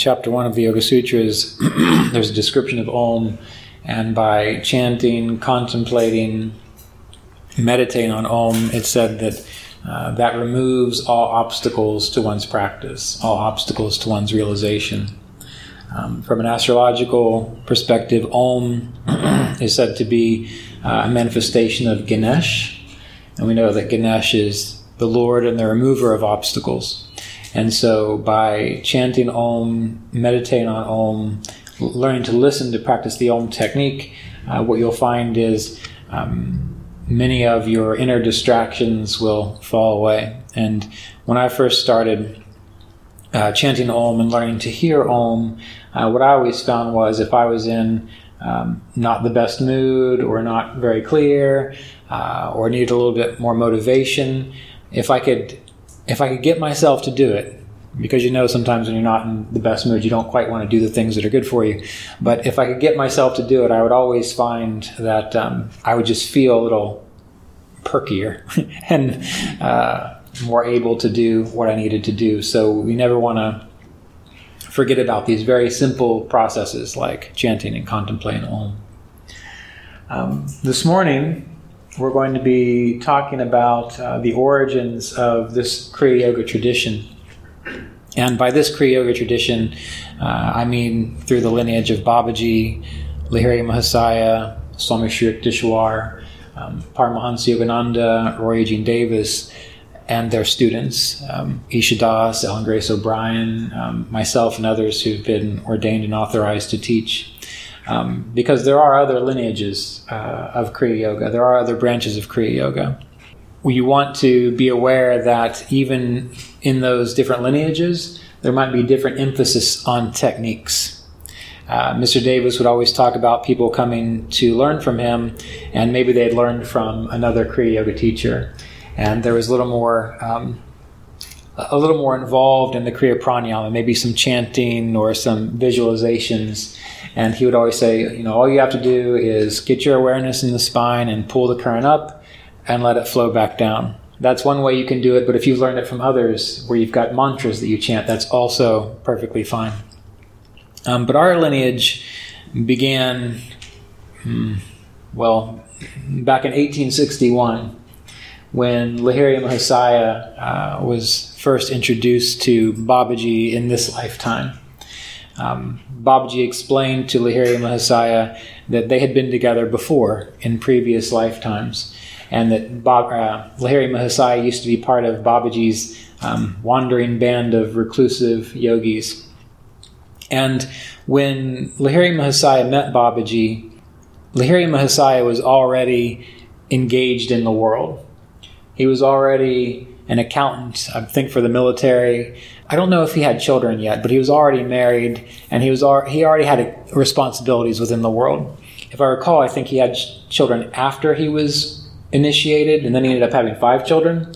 Chapter one of the Yoga Sutras, there's a description of Om, and by chanting, contemplating, meditating on Om, it's said that uh, that removes all obstacles to one's practice, all obstacles to one's realization. Um, from an astrological perspective, Om is said to be uh, a manifestation of Ganesh, and we know that Ganesh is the Lord and the remover of obstacles. And so, by chanting Om, meditating on Om, learning to listen to practice the Om technique, uh, what you'll find is um, many of your inner distractions will fall away. And when I first started uh, chanting Om and learning to hear Om, uh, what I always found was if I was in um, not the best mood or not very clear uh, or needed a little bit more motivation, if I could if I could get myself to do it, because you know sometimes when you're not in the best mood, you don't quite want to do the things that are good for you. But if I could get myself to do it, I would always find that um, I would just feel a little perkier and uh, more able to do what I needed to do. So we never want to forget about these very simple processes like chanting and contemplating Om. Um, this morning, we're going to be talking about uh, the origins of this Kriya Yoga tradition. And by this Kriya Yoga tradition, uh, I mean through the lineage of Babaji, Lahiri Mahasaya, Swami Shri Yukteswar, um, Paramahansa Yogananda, Roy Eugene Davis, and their students, um, Isha Das, Ellen Grace O'Brien, um, myself, and others who've been ordained and authorized to teach. Um, because there are other lineages uh, of Kriya Yoga, there are other branches of Kriya Yoga. You want to be aware that even in those different lineages, there might be different emphasis on techniques. Uh, Mr. Davis would always talk about people coming to learn from him, and maybe they had learned from another Kriya Yoga teacher, and there was a little more um, a little more involved in the Kriya Pranayama, maybe some chanting or some visualizations. And he would always say, you know, all you have to do is get your awareness in the spine and pull the current up and let it flow back down. That's one way you can do it, but if you've learned it from others where you've got mantras that you chant, that's also perfectly fine. Um, but our lineage began, hmm, well, back in 1861 when Lahiri Mahasaya uh, was first introduced to Babaji in this lifetime. Um, Babaji explained to Lahiri Mahasaya that they had been together before in previous lifetimes, and that Bob, uh, Lahiri Mahasaya used to be part of Babaji's um, wandering band of reclusive yogis. And when Lahiri Mahasaya met Babaji, Lahiri Mahasaya was already engaged in the world. He was already an accountant, I think, for the military. I don't know if he had children yet, but he was already married, and he was he already had responsibilities within the world. If I recall, I think he had children after he was initiated, and then he ended up having five children.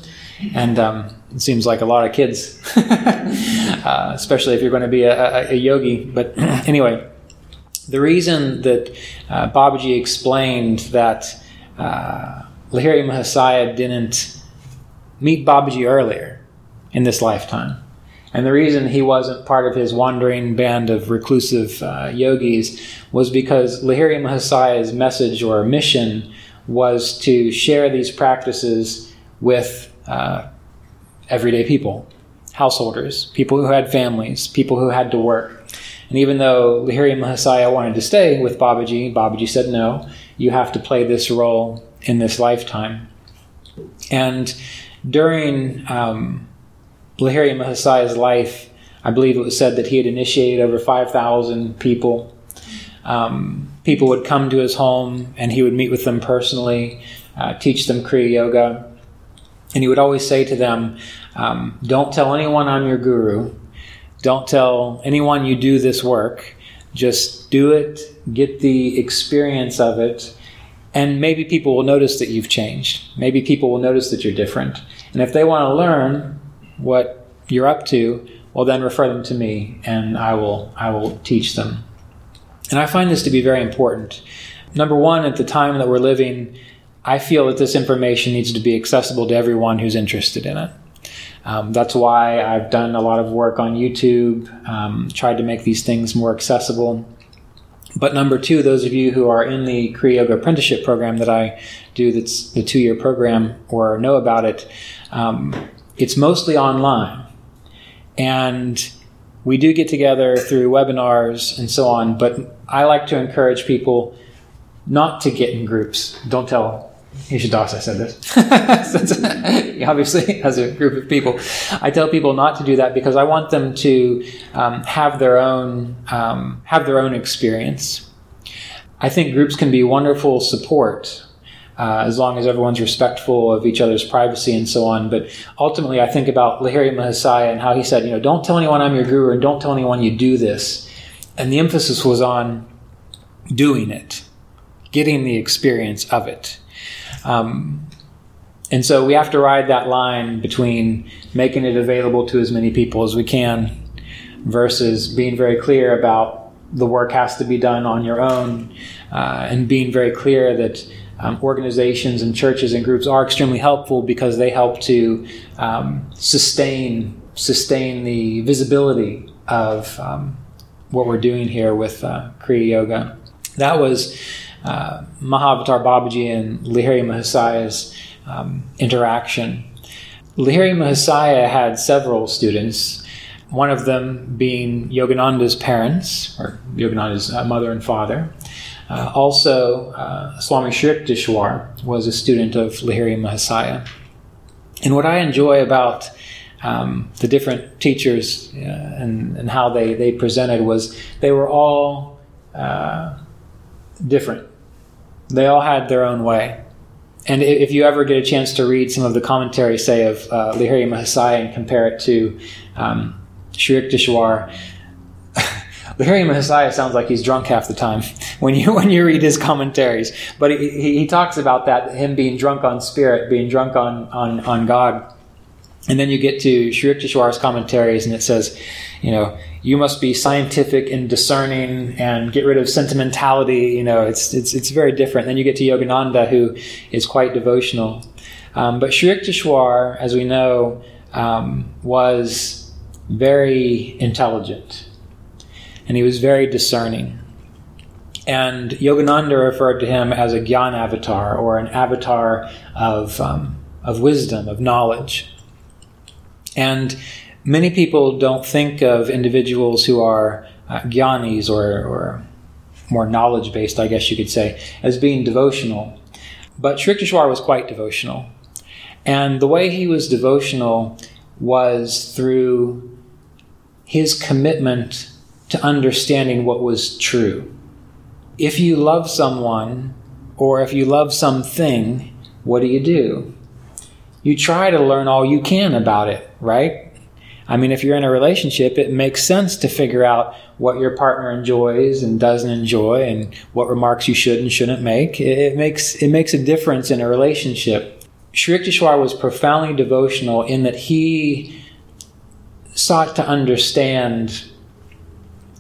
And um, it seems like a lot of kids, uh, especially if you're going to be a, a, a yogi. But anyway, the reason that uh, Babaji explained that uh, Lahiri Mahasaya didn't meet Babaji earlier in this lifetime. And the reason he wasn't part of his wandering band of reclusive uh, yogis was because Lahiri Mahasaya's message or mission was to share these practices with uh, everyday people, householders, people who had families, people who had to work. And even though Lahiri Mahasaya wanted to stay with Babaji, Babaji said, no, you have to play this role in this lifetime. And during um, Lahiri Mahasaya's life, I believe it was said that he had initiated over 5,000 people. Um, people would come to his home and he would meet with them personally, uh, teach them Kriya Yoga. And he would always say to them, um, Don't tell anyone I'm your guru. Don't tell anyone you do this work. Just do it, get the experience of it, and maybe people will notice that you've changed. Maybe people will notice that you're different. And if they want to learn what you're up to, well then refer them to me and I will I will teach them. And I find this to be very important. Number one, at the time that we're living, I feel that this information needs to be accessible to everyone who's interested in it. Um, that's why I've done a lot of work on YouTube, um, tried to make these things more accessible. But number two, those of you who are in the Kriya Yoga apprenticeship program that I do, that's the two year program, or know about it, um, it's mostly online. And we do get together through webinars and so on, but I like to encourage people not to get in groups. Don't tell Isha Das I said this. he obviously has a group of people. I tell people not to do that because I want them to um, have their own um, have their own experience. I think groups can be wonderful support uh, as long as everyone's respectful of each other's privacy and so on. But ultimately, I think about Lahiri Mahasaya and how he said, you know, don't tell anyone I'm your guru and don't tell anyone you do this. And the emphasis was on doing it, getting the experience of it. Um, and so we have to ride that line between making it available to as many people as we can versus being very clear about the work has to be done on your own uh, and being very clear that um, organizations and churches and groups are extremely helpful because they help to um, sustain sustain the visibility of um, what we're doing here with uh, Kriya Yoga. That was uh, Mahavatar Babaji and Lahiri Mahasaya's um, interaction. Lahiri Mahasaya had several students, one of them being Yogananda's parents, or Yogananda's uh, mother and father. Uh, also, uh, Swami Shri was a student of Lahiri Mahasaya. And what I enjoy about um, the different teachers uh, and, and, how they, they presented was they were all uh, different. They all had their own way. And if you ever get a chance to read some of the commentary, say, of uh, Lahiri Mahasaya and compare it to um, Sri Yukteswar, Lahiri Mahasaya sounds like he's drunk half the time when you when you read his commentaries. But he, he, he talks about that him being drunk on spirit, being drunk on on, on God. And then you get to Sri Yukteswar's commentaries, and it says, you know, you must be scientific and discerning and get rid of sentimentality. You know, it's it's it's very different. Then you get to Yogananda, who is quite devotional. Um, but Sri Yukteswar, as we know, um, was very intelligent, and he was very discerning. And Yogananda referred to him as a Gyan avatar, or an avatar of um, of wisdom, of knowledge. And many people don't think of individuals who are uh, gyanis or, or more knowledge based, I guess you could say, as being devotional. But Sri Yukteswar was quite devotional. And the way he was devotional was through his commitment to understanding what was true. If you love someone or if you love something, what do you do? You try to learn all you can about it right? I mean, if you're in a relationship, it makes sense to figure out what your partner enjoys and doesn't enjoy, and what remarks you should and shouldn't make. It, makes it makes a difference in a relationship. Sri Yukteswar was profoundly devotional in that he sought to understand,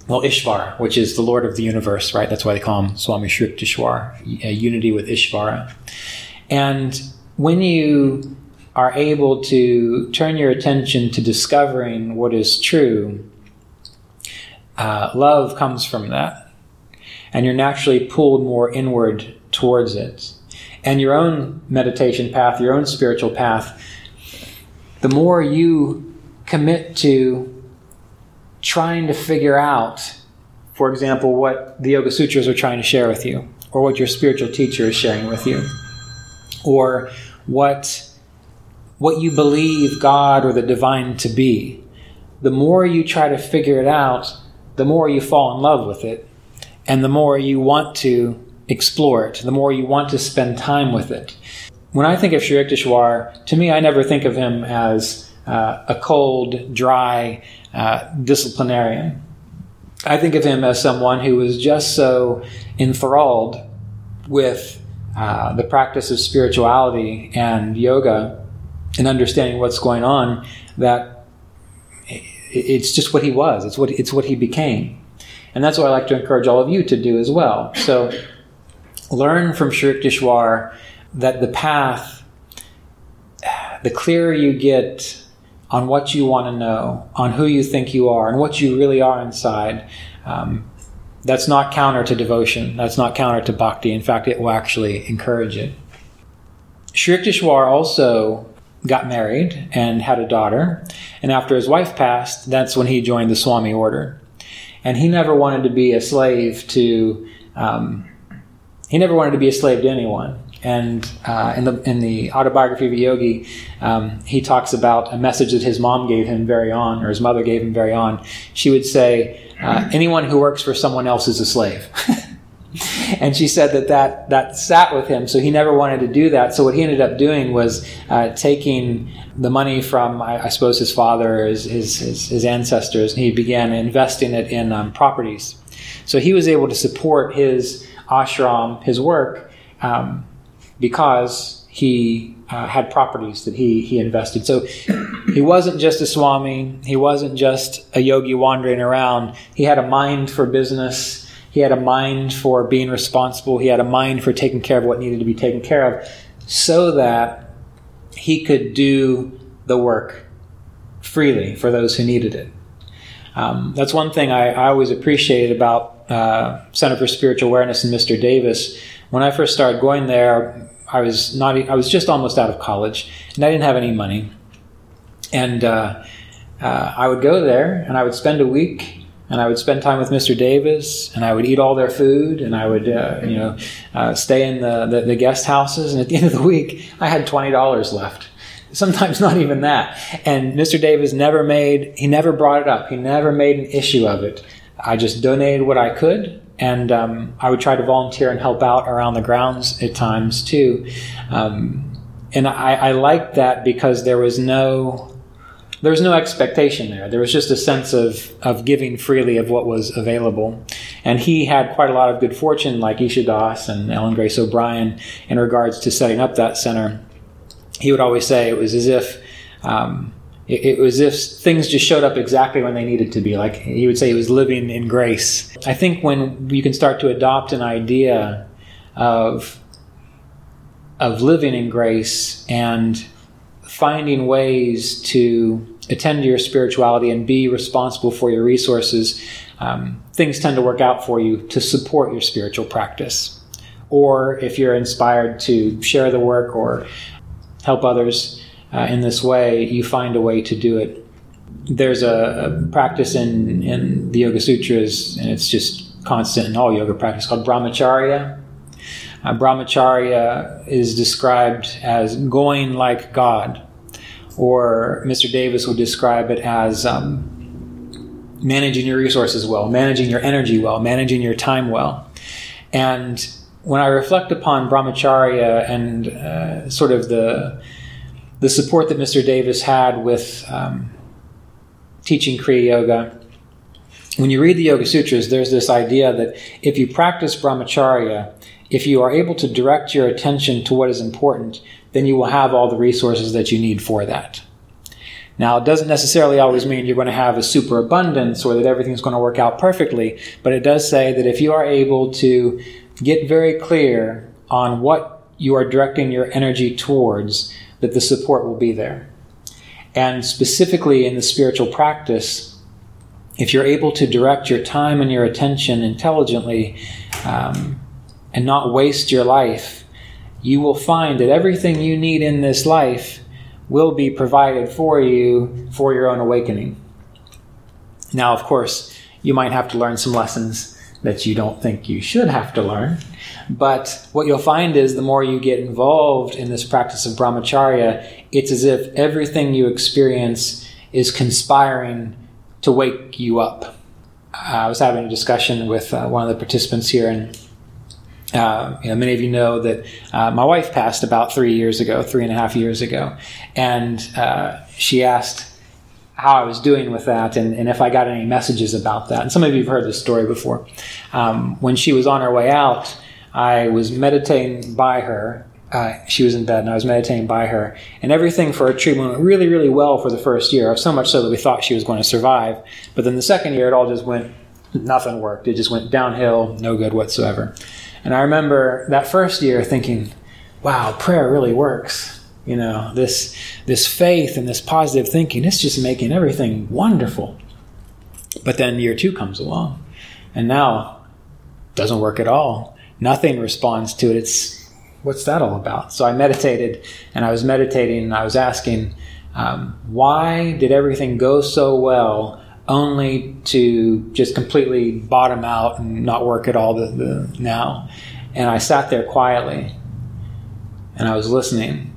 well, Ishvara, which is the Lord of the universe, right? That's why they call him Swami a unity with Ishvara. And when you are able to turn your attention to discovering what is true, uh, love comes from that. And you're naturally pulled more inward towards it. and your own meditation path, your own spiritual path, the more you commit to trying to figure out, for example, what the Yoga Sutras are trying to share with you, or what your spiritual teacher is sharing with you, or what what you believe God or the divine to be. The more you try to figure it out, the more you fall in love with it, and the more you want to explore it, the more you want to spend time with it. When I think of Sri Yukteswar, to me, I never think of him as uh, a cold, dry uh, disciplinarian. I think of him as someone who was just so enthralled with uh, the practice of spirituality and yoga and understanding what's going on that it's just what he was. It's what it's what he became, and that's what I like to encourage all of you to do as well. So, learn from Sri Yukteswar that the path, the clearer you get on what you want to know, on who you think you are, and what you really are inside. Um, that's not counter to devotion. That's not counter to bhakti. In fact, it will actually encourage it. Sri Yukteswar also got married and had a daughter. And after his wife passed, that's when he joined the Swami order. And he never wanted to be a slave to, um, he never wanted to be a slave to anyone. And uh, in the in the autobiography of yogi, um, he talks about a message that his mom gave him very on, or his mother gave him very on. She would say, uh, "Anyone who works for someone else is a slave." and she said that, that that sat with him, so he never wanted to do that. So what he ended up doing was uh, taking the money from, I, I suppose, his father, his, his, his, his, ancestors, and he began investing it in um, properties. So he was able to support his ashram, his work, um, because he uh, had properties that he, he invested. So he wasn't just a Swami, he wasn't just a yogi wandering around. He had a mind for business he had a mind for being responsible. He had a mind for taking care of what needed to be taken care of so that he could do the work freely for those who needed it. Um, that's one thing I, I always appreciated about uh, Center for Spiritual Awareness and Mr. Davis. When I first started going there, I was not. I was just almost out of college, and I didn't have any money. And uh, uh, I would go there, and I would spend a week and I would spend time with Mr. Davis, and I would eat all their food, and I would, uh, you know, uh, stay in the, the, the, guest houses. And at the end of the week, I had twenty dollars left. Sometimes not even that. And Mr. Davis never made, he never brought it up. He never made an issue of it. I just donated what I could, and um, I would try to volunteer and help out around the grounds at times too. Um, and I, I liked that because there was no there was no expectation there. There was just a sense of, of giving freely of what was available. And he had quite a lot of good fortune, like Isha Das and Ellen Grace O'Brien, in regards to setting up that center. He would always say it was as if um, it, was as if things just showed up exactly when they needed to be. Like he would say, he was living in grace. I think when you can start to adopt an idea of of living in grace and finding ways to attend to your spirituality and be responsible for your resources, um, things tend to work out for you to support your spiritual practice. Or if you're inspired to share the work or help others uh, in this way, you find a way to do it. There's a, a practice in, in the Yoga Sutras, and it's just constant in all yoga practice, called brahmacharya. Uh, brahmacharya is described as going like God or Mr. Davis would describe it as um, managing your resources well, managing your energy well, managing your time well. And when I reflect upon brahmacharya and uh, sort of the the support that Mr. Davis had with um, teaching Kriya Yoga, when you read the Yoga Sutras, there's this idea that if you practice brahmacharya, if you are able to direct your attention to what is important, then you will have all the resources that you need for that. Now, it doesn't necessarily always mean you're going to have a superabundance or that everything's going to work out perfectly, but it does say that if you are able to get very clear on what you are directing your energy towards, that the support will be there. And specifically in the spiritual practice, if you're able to direct your time and your attention intelligently um, and not waste your life you will find that everything you need in this life will be provided for you for your own awakening. Now, of course, you might have to learn some lessons that you don't think you should have to learn. But what you'll find is the more you get involved in this practice of brahmacharya, it's as if everything you experience is conspiring to wake you up. I was having a discussion with uh, one of the participants here, and uh, you know, many of you know that uh, my wife passed about three years ago, three and a half years ago, and uh, she asked how I was doing with that and, and, if I got any messages about that. And some of you have heard this story before. Um, when she was on her way out, I was meditating by her. Uh, she was in bed and I was meditating by her, and everything for her treatment went really, really well for the first year. So much so that we thought she was going to survive. But then the second year, it all just went, nothing worked. It just went downhill, no good whatsoever. And I remember that first year thinking, wow, prayer really works. You know, this, this faith and this positive thinking, it's just making everything wonderful. But then year two comes along, and now doesn't work at all. Nothing responds to it. It's what's that all about? So I meditated, and I was meditating, and I was asking, um, why did everything go so well only to just completely bottom out and not work at all the, the, now. And I sat there quietly and I was listening.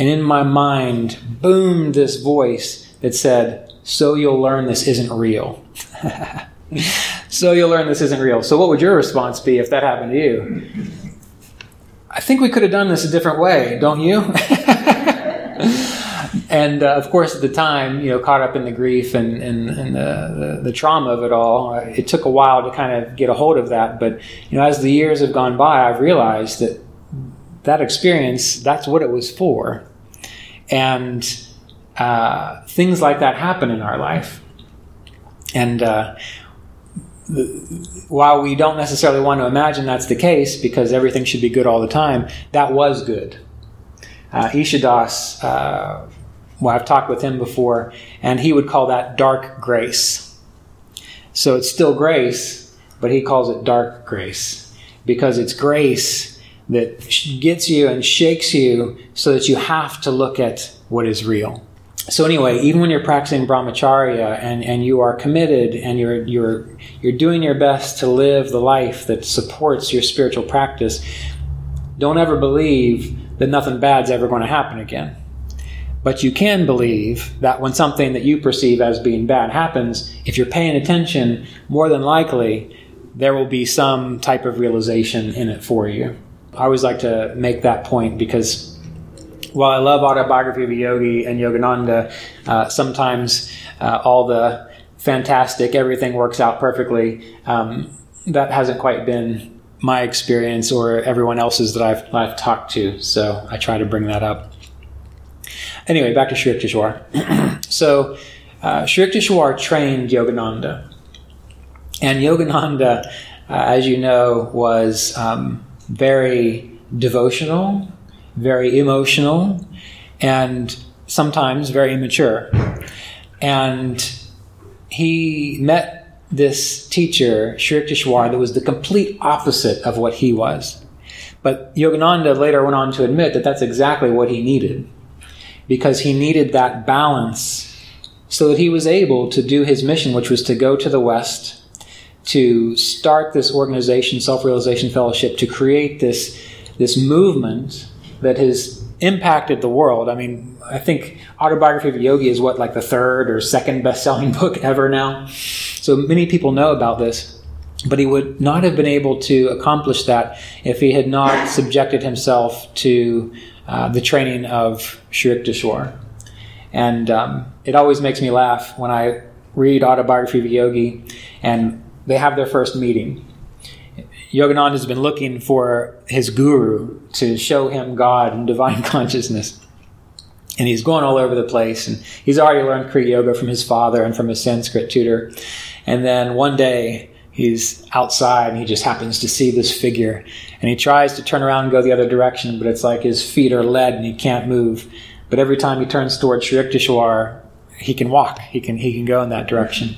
And in my mind boomed this voice that said, So you'll learn this isn't real. so you'll learn this isn't real. So, what would your response be if that happened to you? I think we could have done this a different way, don't you? and uh, of course, at the time, you know, caught up in the grief and, and, and the, the, the, trauma of it all, uh, it took a while to kind of get a hold of that. But, you know, as the years have gone by, I've realized that that experience, that's what it was for. And uh, things like that happen in our life. And uh, the, while we don't necessarily want to imagine that's the case because everything should be good all the time, that was good. Uh, Isha Das uh, well, I've talked with him before, and he would call that dark grace. So it's still grace, but he calls it dark grace because it's grace that gets you and shakes you so that you have to look at what is real. So anyway, even when you're practicing brahmacharya and, and you are committed and you're you're you're doing your best to live the life that supports your spiritual practice, don't ever believe that nothing bad's ever going to happen again. But you can believe that when something that you perceive as being bad happens, if you're paying attention, more than likely there will be some type of realization in it for you. I always like to make that point because while I love autobiography of a yogi and Yogananda, uh, sometimes uh, all the fantastic, everything works out perfectly. Um, that hasn't quite been my experience or everyone else's that I've, I've talked to. So I try to bring that up. Anyway, back to Sri Yukteswar. so, uh, Yukteswar trained Yogananda. And Yogananda, uh, as you know, was um, very devotional, very emotional, and sometimes very immature. And he met this teacher, Sri Yukteswar, that was the complete opposite of what he was. But Yogananda later went on to admit that that's exactly what he needed because he needed that balance so that he was able to do his mission, which was to go to the West, to start this organization, Self Realization Fellowship, to create this, this movement that has impacted the world. I mean, I think Autobiography of a Yogi is what, like the third or second best selling book ever now. So many people know about this. But he would not have been able to accomplish that if he had not subjected himself to uh, the training of Sri Yukteswar. And um, it always makes me laugh when I read Autobiography of a Yogi and they have their first meeting. Yogananda has been looking for his guru to show him God and divine consciousness. And he's going all over the place. And he's already learned Kriya Yoga from his father and from his Sanskrit tutor. And then one day, he's outside and he just happens to see this figure and he tries to turn around and go the other direction but it's like his feet are lead and he can't move but every time he turns towards Sri Yukteswar he can walk he can he can go in that direction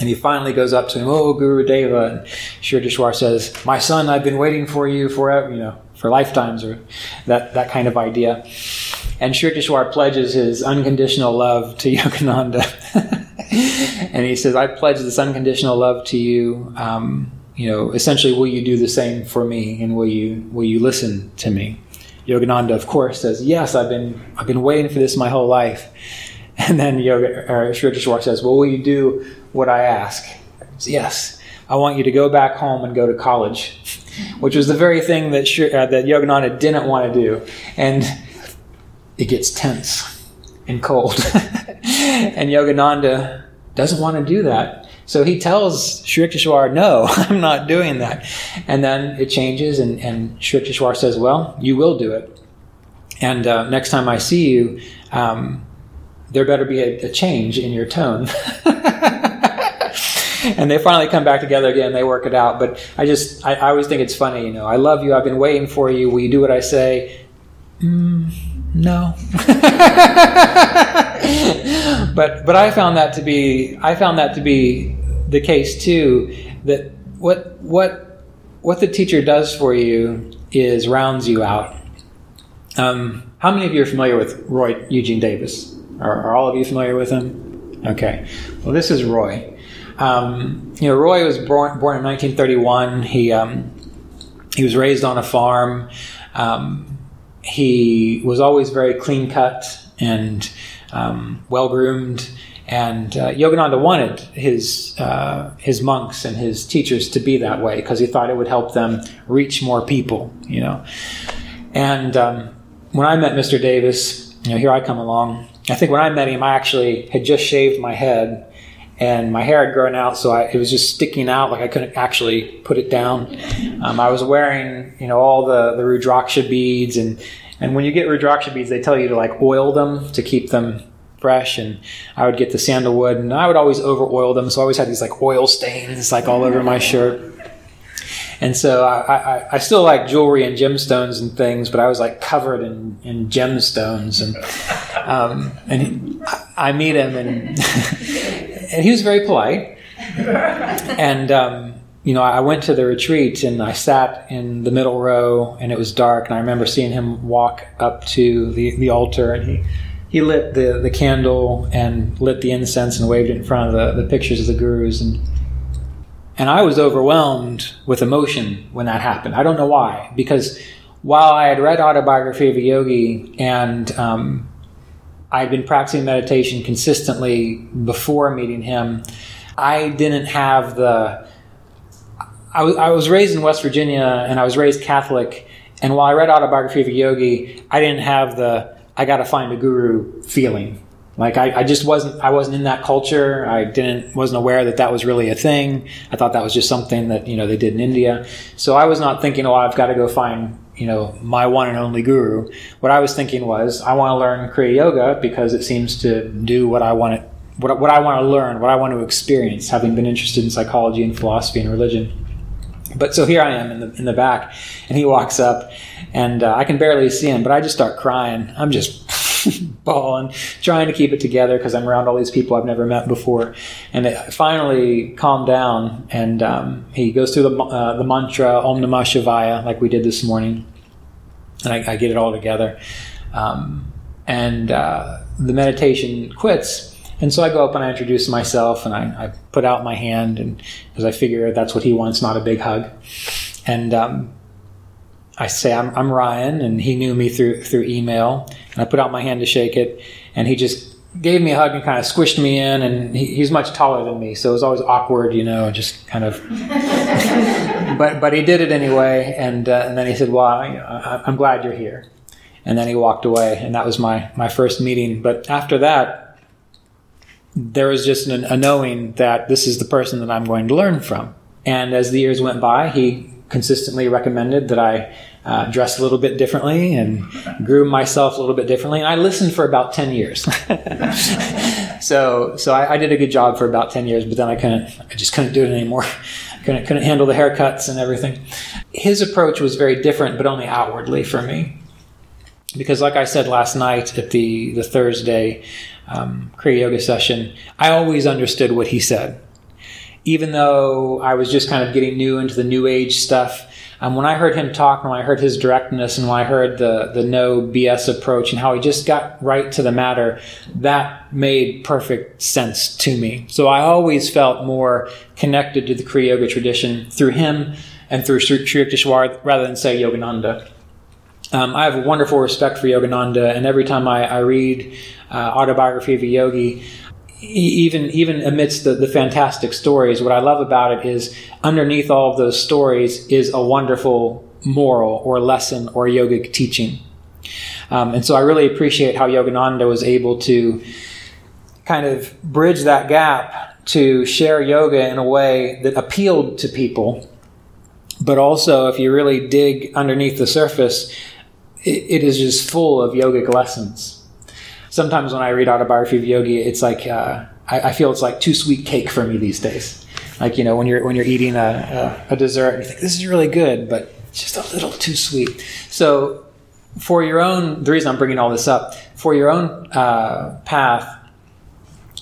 And he finally goes up to him, Oh, Guru Deva. And Yukteswar says, My son, I've been waiting for you forever, you know, for lifetimes, or that, that kind of idea. And Yukteswar pledges his unconditional love to Yogananda. and he says, I pledge this unconditional love to you. Um, you know, essentially, will you do the same for me, and will you will you listen to me? Yogananda, of course, says, "Yes, I've been I've been waiting for this my whole life." And then Yoga, or says, "Well, will you do what I ask?" Yes, I want you to go back home and go to college, which was the very thing that uh, that Yogananda didn't want to do, and it gets tense and cold, and Yogananda doesn't want to do that. So he tells Sri Yukteswar, no, I'm not doing that. And then it changes, and, and Sri Yukteswar says, well, you will do it. And uh, next time I see you, um, there better be a, a change in your tone. and they finally come back together again. They work it out. But I just, I, I, always think it's funny. You know, I love you. I've been waiting for you. Will you do what I say? Mm, no. but but I found that to be I found that to be the case too. That what what what the teacher does for you is rounds you out. Um, how many of you are familiar with Roy Eugene Davis? Are, are, all of you familiar with him? Okay. Well, this is Roy. Um, you know, Roy was born, born in 1931. He um, he was raised on a farm. Um, he was always very clean cut and um, well groomed. And uh, Yogananda wanted his uh, his monks and his teachers to be that way because he thought it would help them reach more people, you know. And um, when I met Mr. Davis, you know, here I come along. I think when I met him, I actually had just shaved my head, and my hair had grown out, so I, it was just sticking out like I couldn't actually put it down. Um, I was wearing, you know, all the the Rudraksha beads, and and when you get Rudraksha beads, they tell you to like oil them to keep them fresh and I would get the sandalwood and I would always over oil them. So I always had these like oil stains like all over my shirt. And so I, I, I, still like jewelry and gemstones and things, but I was like covered in, in gemstones. And, um, and I meet him and, and he was very polite. And, um, you know, I went to the retreat and I sat in the middle row and it was dark. And I remember seeing him walk up to the, the altar and he, he lit the, the candle and lit the incense and waved it in front of the, the pictures of the gurus and and I was overwhelmed with emotion when that happened. I don't know why, because while I had read Autobiography of a Yogi and um, I had been practicing meditation consistently before meeting him, I didn't have the. I was, was raised in West Virginia and I was raised Catholic, and while I read Autobiography of a Yogi, I didn't have the I got to find a guru feeling. Like I, I, just wasn't, I wasn't in that culture. I didn't, wasn't aware that that was really a thing. I thought that was just something that, you know, they did in India. So I was not thinking, oh, I've got to go find, you know, my one and only guru. What I was thinking was, I want to learn Kriya Yoga because it seems to do what I want it, what, what I want to learn, what I want to experience, having been interested in psychology and philosophy and religion. But so here I am in the in the back, and he walks up, and uh, I can barely see him, but I just start crying. I'm just bawling, trying to keep it together because I'm around all these people I've never met before. And it finally calmed down, and um, he goes through the uh, the mantra Om Namah Shivaya like we did this morning, and I, I get it all together. Um, and uh, the meditation quits and so I go up and I introduce myself and I, I put out my hand, and because I figure that's what he wants, not a big hug. And um, I say I'm, I'm Ryan, and he knew me through through email. And I put out my hand to shake it, and he just gave me a hug and kind of squished me in. And he, he's much taller than me, so it was always awkward, you know, just kind of. but but he did it anyway, and uh, and then he said, "Well, I, I'm glad you're here." And then he walked away, and that was my my first meeting. But after that there was just an, a knowing that this is the person that I'm going to learn from. And as the years went by, he consistently recommended that I uh, dress a little bit differently and groom myself a little bit differently. And I listened for about 10 years. so so I, I, did a good job for about 10 years, but then I couldn't, I just couldn't do it anymore. couldn't, couldn't handle the haircuts and everything. His approach was very different, but only outwardly for me. Because like I said last night at the, the Thursday um, Kriya Yoga session, I always understood what he said. Even though I was just kind of getting new into the new age stuff, um, when I heard him talk, and when I heard his directness, and when I heard the the no BS approach and how he just got right to the matter, that made perfect sense to me. So I always felt more connected to the Kriya Yoga tradition through him and through Sri Yukteswar rather than say Yogananda. Um, I have a wonderful respect for Yogananda, and every time I, I read uh, Autobiography of a Yogi, even even amidst the, the fantastic stories, what I love about it is underneath all of those stories is a wonderful moral or lesson or yogic teaching. Um, and so I really appreciate how Yogananda was able to kind of bridge that gap to share yoga in a way that appealed to people. But also, if you really dig underneath the surface, it, it is just full of yogic lessons sometimes when I read autobiography of yogi, it's like uh, I, I, feel it's like too sweet cake for me these days. Like you know when you're when you're eating a, a, a dessert and you think this is really good, but just a little too sweet. So for your own, the reason I'm bringing all this up for your own uh, path,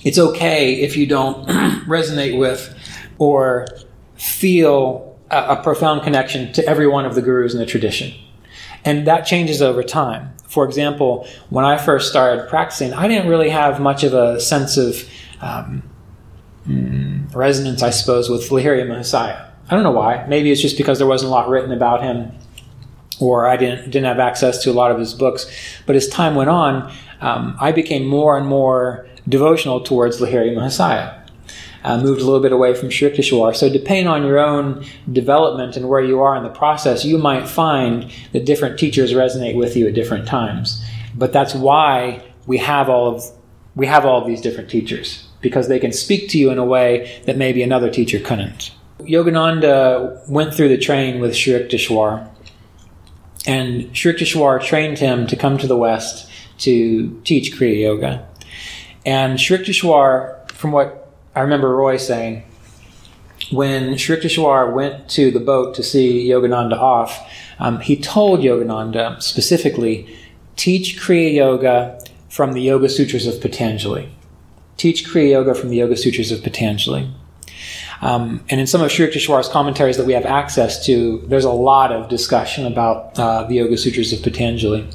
it's okay if you don't resonate with or feel a, a profound connection to every one of the gurus in the tradition. And that changes over time. For example, when I first started practicing, I didn't really have much of a sense of um, mm, resonance, I suppose, with Lahiri Mahasaya. I don't know why. Maybe it's just because there wasn't a lot written about him, or I didn't didn't have access to a lot of his books. But as time went on, um, I became more and more devotional towards Lahiri Mahasaya uh, moved a little bit away from Sri Yukteswar. So, depending on your own development and where you are in the process, you might find that different teachers resonate with you at different times. But that's why we have all of we have all of these different teachers because they can speak to you in a way that maybe another teacher couldn't. Yogananda went through the training with Sri Yukteswar, and Sri Yukteswar trained him to come to the West to teach Kriya Yoga. And Sri Yukteswar, from what I remember Roy saying, when Sri Yukteswar went to the boat to see Yogananda off, um, he told Yogananda specifically, teach Kriya Yoga from the Yoga Sutras of Patanjali. Teach Kriya Yoga from the Yoga Sutras of Patanjali. Um, and in some of Sri Yukteswar's commentaries that we have access to, there's a lot of discussion about uh, the Yoga Sutras of Patanjali.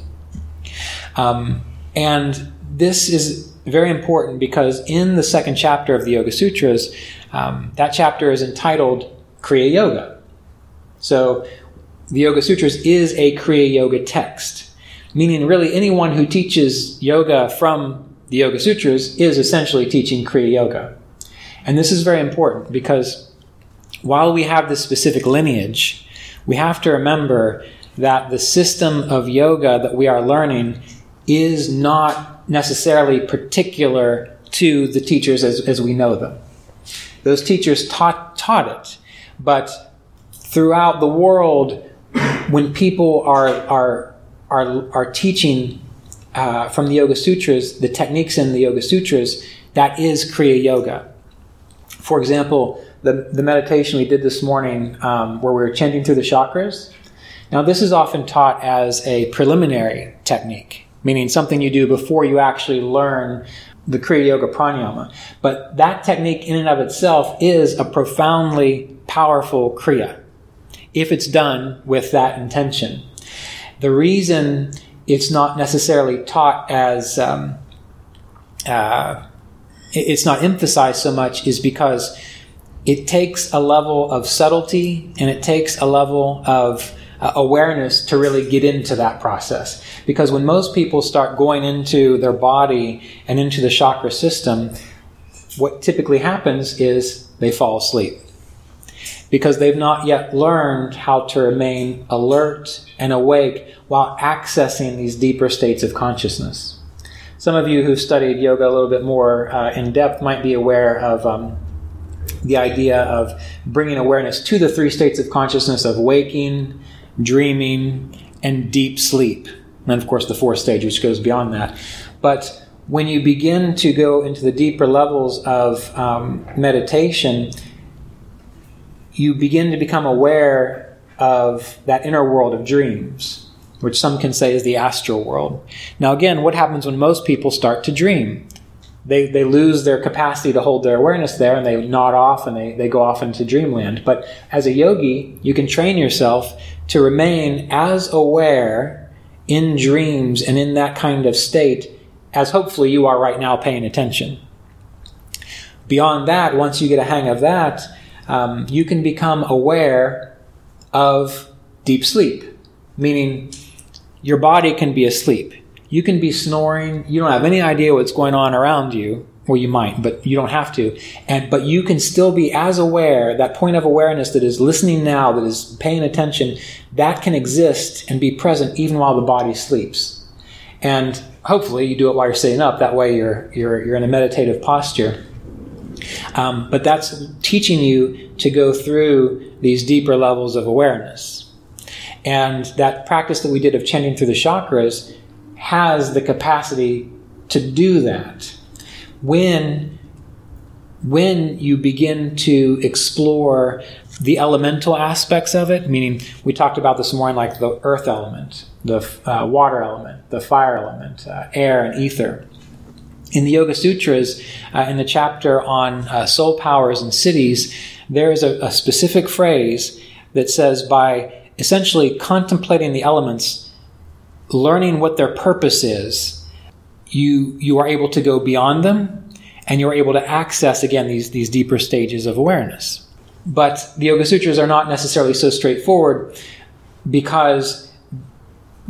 Um, and this is very important because in the second chapter of the Yoga Sutras, um, that chapter is entitled Kriya Yoga. So the Yoga Sutras is a Kriya Yoga text, meaning really anyone who teaches yoga from the Yoga Sutras is essentially teaching Kriya Yoga. And this is very important because while we have this specific lineage, we have to remember that the system of yoga that we are learning is not necessarily particular to the teachers as, as we know them. Those teachers taught, taught it, but throughout the world, when people are, are, are, are teaching uh, from the Yoga Sutras, the techniques in the Yoga Sutras, that is Kriya Yoga. For example, the, the meditation we did this morning um, where we were chanting through the chakras. Now, this is often taught as a preliminary technique meaning something you do before you actually learn the Kriya Yoga pranayama. But that technique in and of itself is a profoundly powerful Kriya if it's done with that intention. The reason it's not necessarily taught as um, uh, it's not emphasized so much is because it takes a level of subtlety and it takes a level of uh, awareness to really get into that process. Because when most people start going into their body and into the chakra system, what typically happens is they fall asleep. Because they've not yet learned how to remain alert and awake while accessing these deeper states of consciousness. Some of you who've studied yoga a little bit more uh, in depth might be aware of um, the idea of bringing awareness to the three states of consciousness of waking, dreaming, and deep sleep. And of course, the fourth stage, which goes beyond that. But when you begin to go into the deeper levels of um, meditation, you begin to become aware of that inner world of dreams, which some can say is the astral world. Now, again, what happens when most people start to dream? They, they lose their capacity to hold their awareness there and they nod off and they, they go off into dreamland. But as a yogi, you can train yourself to remain as aware in dreams and in that kind of state as hopefully you are right now paying attention. Beyond that, once you get a hang of that, um, you can become aware of deep sleep, meaning your body can be asleep. You can be snoring. You don't have any idea what's going on around you, or you might, but you don't have to. And but you can still be as aware. That point of awareness that is listening now, that is paying attention, that can exist and be present even while the body sleeps. And hopefully, you do it while you're sitting up. That way, you're you're you're in a meditative posture. Um, but that's teaching you to go through these deeper levels of awareness. And that practice that we did of chanting through the chakras has the capacity to do that. When, when you begin to explore the elemental aspects of it, meaning we talked about this morning, like the earth element, the uh, water element, the fire element, uh, air and ether. In the Yoga Sutras, uh, in the chapter on uh, soul powers and siddhis, there is a, a specific phrase that says by essentially contemplating the elements, learning what their purpose is, you you are able to go beyond them and you're able to access again these these deeper stages of awareness. But the Yoga Sutras are not necessarily so straightforward because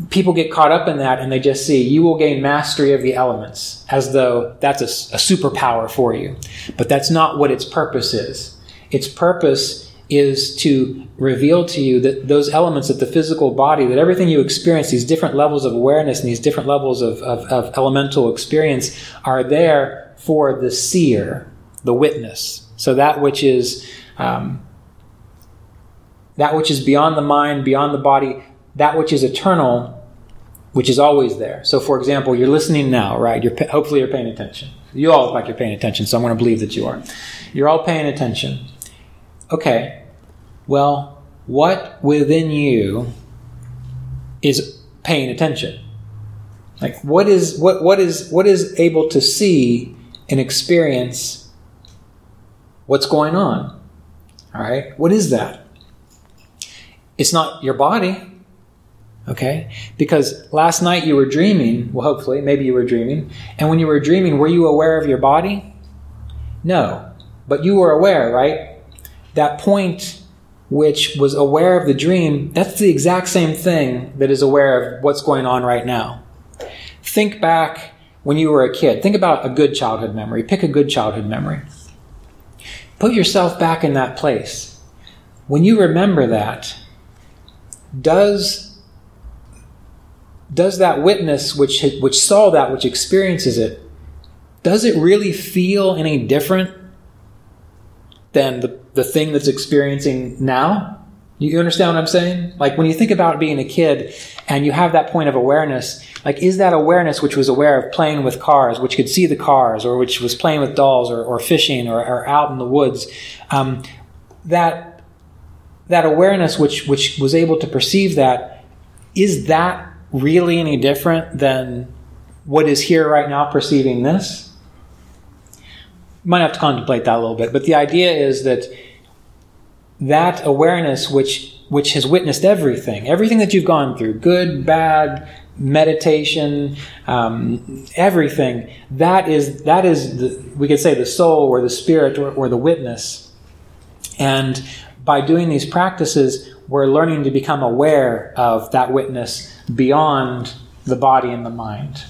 people get caught up in that and they just see you will gain mastery of the elements as though that's a, a superpower for you. But that's not what its purpose is. Its purpose is to reveal to you that those elements that the physical body, that everything you experience, these different levels of awareness and these different levels of, of, of elemental experience are there for the seer, the witness. So that which is um, that which is beyond the mind, beyond the body, that which is eternal, which is always there. So, for example, you're listening now, right? You're hopefully you're paying attention. You all look like you're paying attention, so I'm going to believe that you are. You're all paying attention. Okay, well, what within you is paying attention? Like what is what what is what is able to see and experience what's going on? All right? What is that? It's not your body. Okay? Because last night you were dreaming, well hopefully, maybe you were dreaming, and when you were dreaming, were you aware of your body? No. But you were aware, right? That point which was aware of the dream, that's the exact same thing that is aware of what's going on right now. Think back when you were a kid. Think about a good childhood memory. Pick a good childhood memory. Put yourself back in that place. When you remember that, does, does that witness which, which saw that, which experiences it, does it really feel any different than the the thing that's experiencing now. You understand what I'm saying? Like when you think about being a kid and you have that point of awareness, like is that awareness which was aware of playing with cars, which could see the cars, or which was playing with dolls, or, or fishing, or, or, out in the woods, um, that that awareness which which was able to perceive that, is that really any different than what is here right now perceiving this? Might have to contemplate that a little bit, but the idea is that that awareness which which has witnessed everything, everything that you've gone through, good, bad, meditation, um, everything. That is that is the, we could say the soul or the spirit or, or the witness. And by doing these practices, we're learning to become aware of that witness beyond the body and the mind.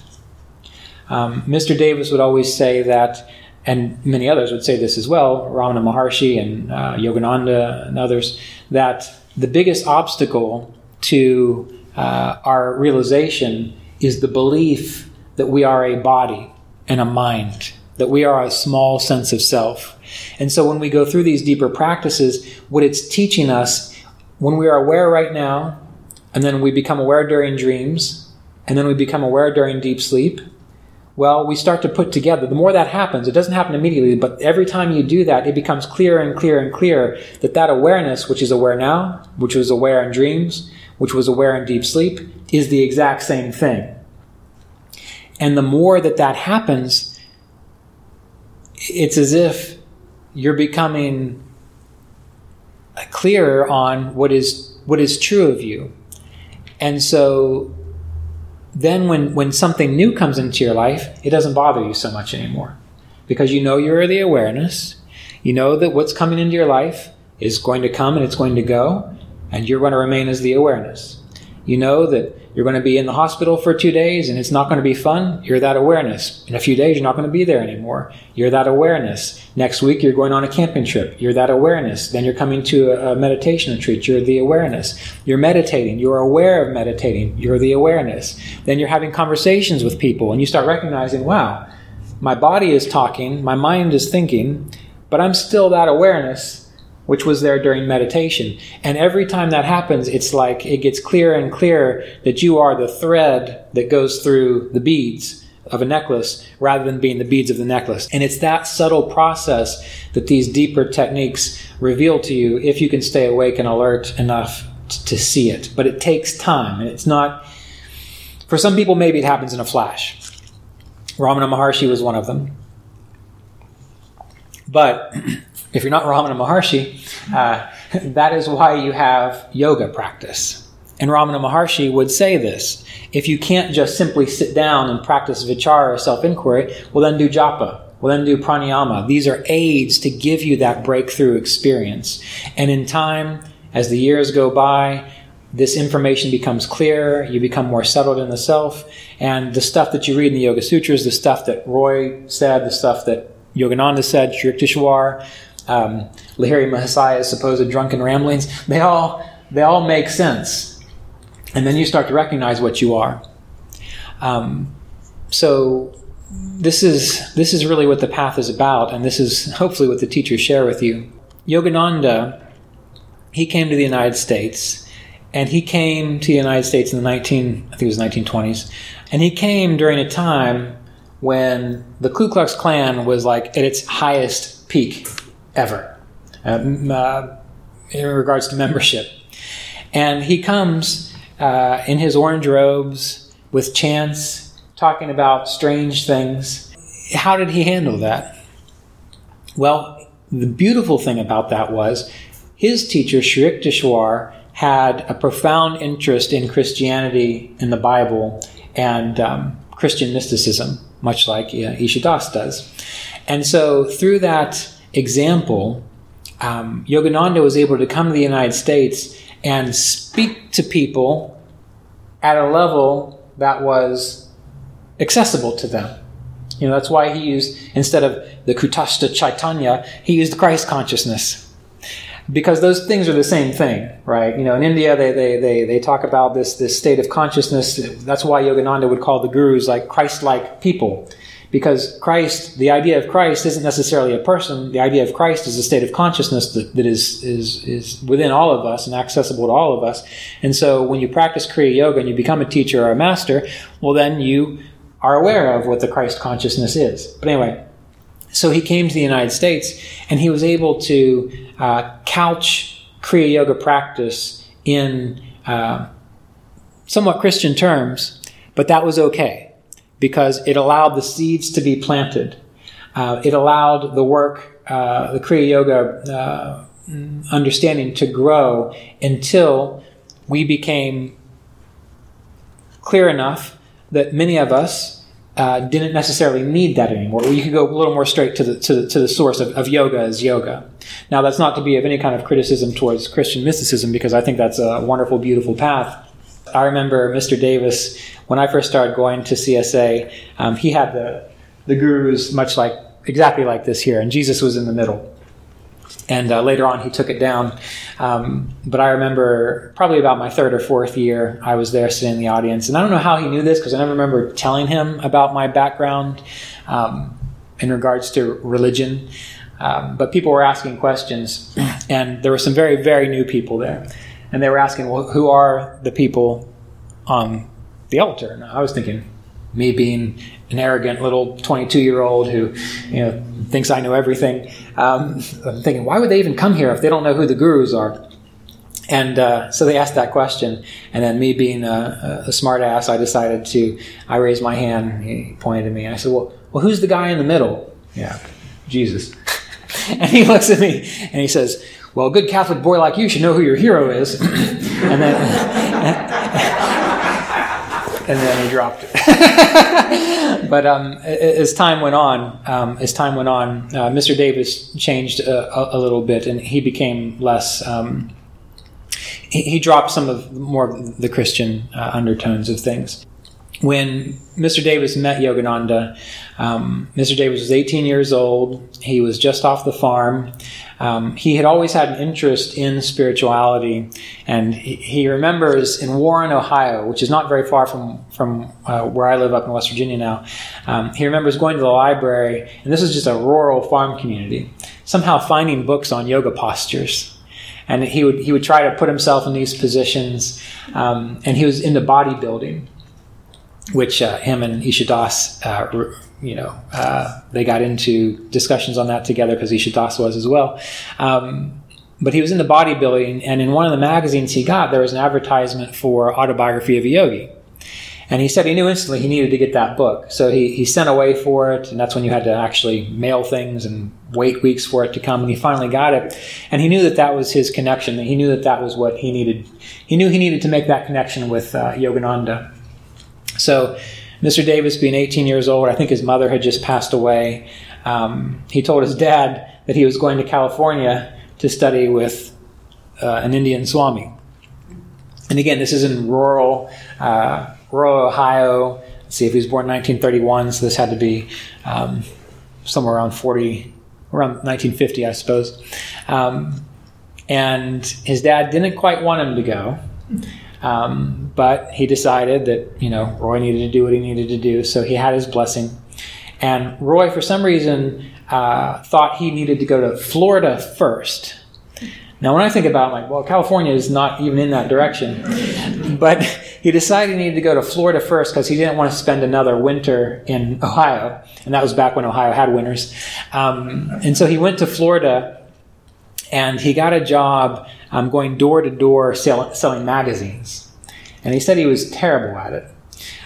Um, Mr. Davis would always say that and many others would say this as well, Ramana Maharshi and uh, Yogananda and others, that the biggest obstacle to uh, our realization is the belief that we are a body and a mind, that we are a small sense of self. And so when we go through these deeper practices, what it's teaching us, when we are aware right now, and then we become aware during dreams, and then we become aware during deep sleep, well, we start to put together. The more that happens, it doesn't happen immediately, but every time you do that, it becomes clearer and clearer and clearer that that awareness, which is aware now, which was aware in dreams, which was aware in deep sleep, is the exact same thing. And the more that that happens, it's as if you're becoming clearer on what is what is true of you. And so then when, when something new comes into your life, it doesn't bother you so much anymore. Because you know you're the awareness. You know that what's coming into your life is going to come and it's going to go, and you're going to remain as the awareness. You know that you're going to be in the hospital for two days and it's not going to be fun. You're that awareness. In a few days, you're not going to be there anymore. You're that awareness. Next week, you're going on a camping trip. You're that awareness. Then you're coming to a, meditation retreat. You're the awareness. You're meditating. You're aware of meditating. You're the awareness. Then you're having conversations with people and you start recognizing, wow, my body is talking, my mind is thinking, but I'm still that awareness which was there during meditation. And every time that happens, it's like it gets clearer and clearer that you are the thread that goes through the beads of a necklace rather than being the beads of the necklace. And it's that subtle process that these deeper techniques reveal to you if you can stay awake and alert enough to see it. But it takes time. And it's not, for some people, maybe it happens in a flash. Ramana Maharshi was one of them. But if you're not Ramana Maharshi, uh, that is why you have yoga practice. And Ramana Maharshi would say this if you can't just simply sit down and practice vichara or self inquiry, well, then do japa. Well, then do pranayama. These are aids to give you that breakthrough experience. And in time, as the years go by, this information becomes clearer, you become more settled in the self, and the stuff that you read in the Yoga Sutras, the stuff that Roy said, the stuff that Yogananda said, Sri Yukteswar, um, Lahiri Mahasayas' supposed drunken ramblings, they all, they all make sense. And then you start to recognize what you are. Um, so this is, this is really what the path is about, and this is hopefully what the teachers share with you. Yogananda, he came to the United States, and he came to the United States in the 19, I think it was 1920s, and he came during a time when the Ku Klux Klan was like at its highest peak ever um, uh, in regards to membership. And he comes uh, in his orange robes with chants, talking about strange things. How did he handle that? Well, the beautiful thing about that was his teacher, Sri Yukteswar, had a profound interest in Christianity and the Bible and um, Christian mysticism, much like uh, Isha Das does. And so through that example, um, Yogananda was able to come to the United States and speak to people at a level that was accessible to them. You know, that's why he used, instead of the Kutastha Chaitanya, he used Christ consciousness. Because those things are the same thing, right? You know, in India, they, they, they, they talk about this, this state of consciousness. That's why Yogananda would call the gurus like Christ like people because Christ, the idea of Christ isn't necessarily a person. The idea of Christ is a state of consciousness that, that is, is, is within all of us and accessible to all of us. And so when you practice Kriya Yoga and you become a teacher or a master, well, then you are aware of what the Christ consciousness is. But anyway, so he came to the United States and he was able to uh, couch Kriya Yoga practice in uh, somewhat Christian terms, but that was okay because it allowed the seeds to be planted. Uh, it allowed the work, uh, the Kriya Yoga uh, understanding to grow until we became clear enough that many of us uh, didn't necessarily need that anymore. You could go a little more straight to the, to the, to the source of, of yoga as yoga. Now, that's not to be of any kind of criticism towards Christian mysticism because I think that's a wonderful, beautiful path. I remember Mr. Davis when I first started going to CSA, um, he had the the gurus much like exactly like this here, and Jesus was in the middle. And uh, later on, he took it down. Um, but I remember probably about my third or fourth year, I was there sitting in the audience, and I don't know how he knew this because I never remember telling him about my background um, in regards to religion. Um, but people were asking questions, and there were some very, very new people there, and they were asking, "Well, who are the people on the altar. And I was thinking, me being an arrogant little 22 year old who you know thinks I know everything. Um, I'm thinking, why would they even come here if they don't know who the gurus are? And uh, so they asked that question, and then me being a, a smart ass, I decided to. I raised my hand. He pointed at me, and I said, "Well, well, who's the guy in the middle?" Yeah, Jesus. and he looks at me and he says, Well, a good Catholic boy like you should know who your hero is. and then. and then he dropped it. but um, as time went on, um, as time went on, uh, Mr. Davis changed a, a, little bit, and he became less. Um, he, he, dropped some of more of the Christian uh, undertones of things when Mr. Davis met Yogananda, um, Mr. Davis was 18 years old. He was just off the farm. Um, he had always had an interest in spirituality, and he, he, remembers in Warren, Ohio, which is not very far from from uh, where I live up in West Virginia now. Um, he remembers going to the library, and this is just a rural farm community. Somehow finding books on yoga postures and he would he would try to put himself in these positions. Um, and he was into bodybuilding, which uh, him and Isha Das, uh, you know, uh, they got into discussions on that together because Isha was as well. Um, but he was into bodybuilding, and in one of the magazines he got, there was an advertisement for Autobiography of a Yogi. And he said he knew instantly he needed to get that book. So he, he sent away for it, and that's when you had to actually mail things and wait weeks for it to come. And he finally got it. And he knew that that was his connection. That he knew that that was what he needed. He knew he needed to make that connection with uh, Yogananda. So, Mr. Davis, being 18 years old, I think his mother had just passed away. Um, he told his dad that he was going to California to study with uh, an Indian Swami. And again, this is in rural, uh, rural Ohio. Let's see if he was born in 1931, so this had to be um, somewhere around 40, around 1950, I suppose. Um, and his dad didn't quite want him to go. Um, but he decided that, you know, Roy needed to do what he needed to do, so he had his blessing. And Roy, for some reason, uh, thought he needed to go to Florida first. Now, when I think about it, I'm like, well, California is not even in that direction. but he decided he needed to go to Florida first because he didn't want to spend another winter in Ohio. And that was back when Ohio had winters. Um, and so he went to Florida and he got a job um, going door to door selling magazines. And he said he was terrible at it.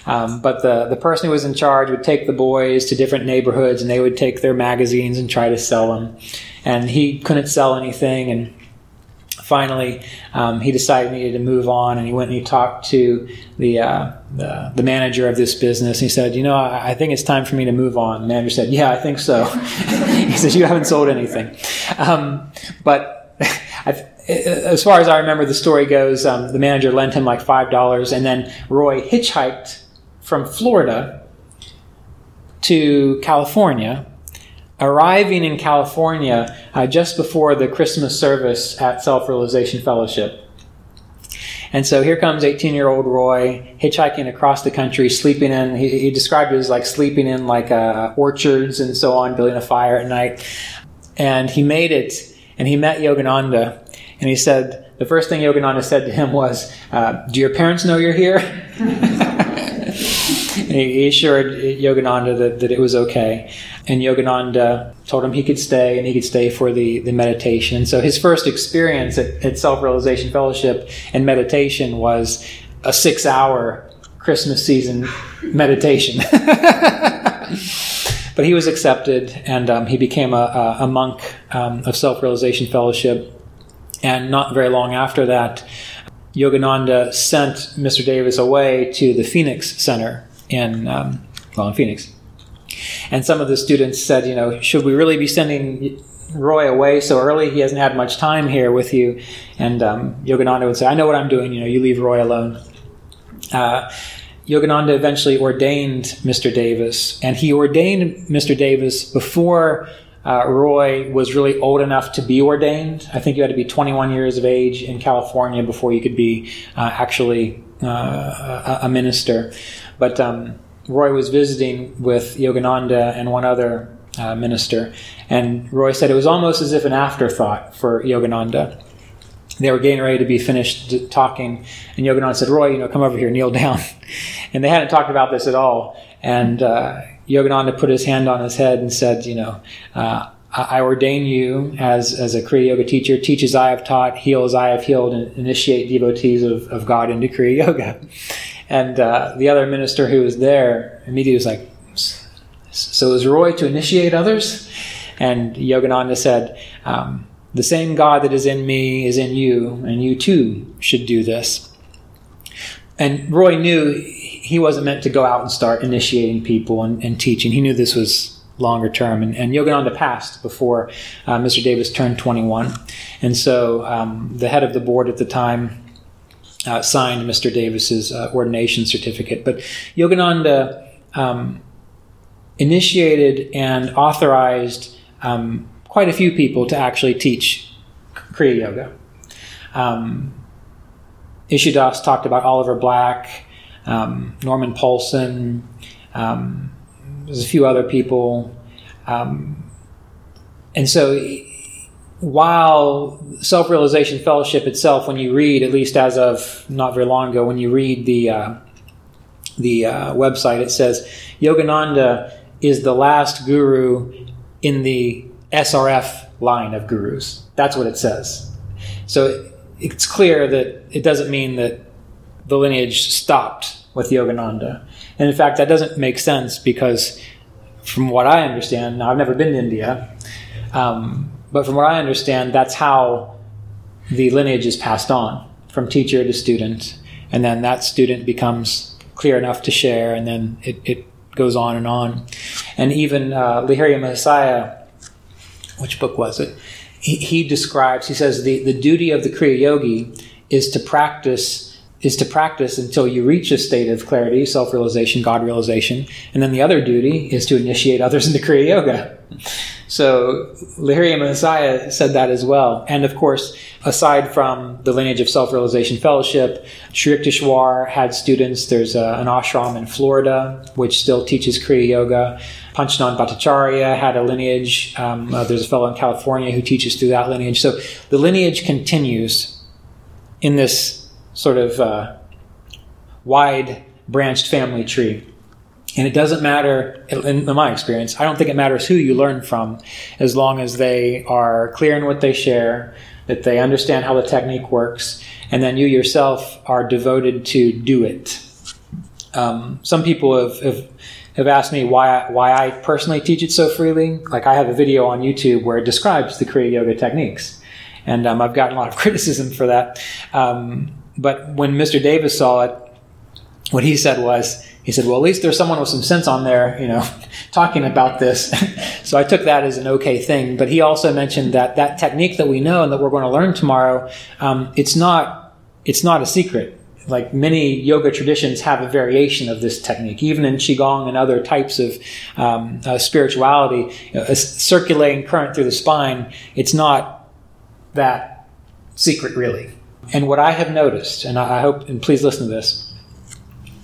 Um, but the, the person who was in charge would take the boys to different neighborhoods and they would take their magazines and try to sell them. And he couldn't sell anything. And finally, um, he decided he needed to move on, and he went and he talked to the, uh, the, the manager of this business. He said, "You know, I, I, think it's time for me to move on." The manager said, "Yeah, I think so." he says, "You haven't sold anything," um, but as far as I remember, the story goes, um, the manager lent him like five dollars, and then Roy hitchhiked from Florida to California arriving in California uh, just before the Christmas service at Self Realization Fellowship. And so here comes 18 year old Roy hitchhiking across the country, sleeping in, he, he described it as like sleeping in like uh, orchards and so on, building a fire at night. And he made it and he met Yogananda and he said, the first thing Yogananda said to him was, uh, Do your parents know you're here? he assured Yogananda that, that it was okay. And Yogananda told him he could stay and he could stay for the, the meditation. So his first experience at, at Self Realization Fellowship and meditation was a six hour Christmas season meditation. but he was accepted and um, he became a, a monk um, of Self Realization Fellowship. And not very long after that, Yogananda sent Mr. Davis away to the Phoenix Center in, um, well, in Phoenix. And some of the students said, you know, should we really be sending Roy away so early? He hasn't had much time here with you. And um, Yogananda would say, I know what I'm doing. You know, you leave Roy alone. Uh, Yogananda eventually ordained Mr. Davis, and he ordained Mr. Davis before uh, Roy was really old enough to be ordained. I think you had to be 21 years of age in California before you could be uh, actually uh, a, a, minister. But um, Roy was visiting with Yogananda and one other uh, minister, and Roy said it was almost as if an afterthought for Yogananda. They were getting ready to be finished talking, and Yogananda said, "Roy, you know, come over here, kneel down." and they hadn't talked about this at all. And uh, Yogananda put his hand on his head and said, "You know, uh, I ordain you as, as a Kriya Yoga teacher, teach as I have taught, heal as I have healed, and initiate devotees of, of God into Kriya Yoga. And uh, the other minister who was there immediately was like, So is Roy to initiate others? And Yogananda said, um, The same God that is in me is in you, and you too should do this. And Roy knew he wasn't meant to go out and start initiating people and, and teaching. He knew this was longer term. And, and Yogananda passed before uh, Mr. Davis turned 21. And so um, the head of the board at the time uh, signed Mr. Davis's uh, ordination certificate. But Yogananda um, initiated and authorized um, quite a few people to actually teach Kriya Yoga. Um, Isha Das talked about Oliver Black, um, Norman Paulson. Um, there's a few other people, um, and so while Self Realization Fellowship itself, when you read, at least as of not very long ago, when you read the uh, the uh, website, it says Yogananda is the last guru in the SRF line of gurus. That's what it says. So it's clear that it doesn't mean that the lineage stopped with Yogananda. And in fact, that doesn't make sense because, from what I understand, now I've never been to India, um, but from what I understand, that's how the lineage is passed on from teacher to student. And then that student becomes clear enough to share, and then it, it goes on and on. And even uh, Lahiri Mahasaya, which book was it? He, he describes, he says, the, the duty of the Kriya Yogi is to practice is to practice until you reach a state of clarity, self realization, God realization. And then the other duty is to initiate others into Kriya Yoga. So Lahiri Mahasaya said that as well. And of course, aside from the lineage of Self Realization Fellowship, Sri Yukteswar had students. There's a, an ashram in Florida which still teaches Kriya Yoga. Panchanath Bhattacharya had a lineage. Um, uh, there's a fellow in California who teaches through that lineage. So the lineage continues in this sort of uh, wide branched family tree. And it doesn't matter, in my experience, I don't think it matters who you learn from as long as they are clear in what they share, that they understand how the technique works, and then you yourself are devoted to do it. Um, some people have, have, have asked me why, why I personally teach it so freely. Like I have a video on YouTube where it describes the Kriya Yoga techniques. And um, I've gotten a lot of criticism for that. Um, but when Mr. Davis saw it, what he said was, he said, well, at least there's someone with some sense on there, you know, talking about this. so I took that as an okay thing. But he also mentioned that that technique that we know and that we're going to learn tomorrow, um, it's not, it's not a secret. Like many yoga traditions have a variation of this technique, even in qigong and other types of um, uh, spirituality, you know, a circulating current through the spine. It's not that secret, really. And what I have noticed, and I hope, and please listen to this,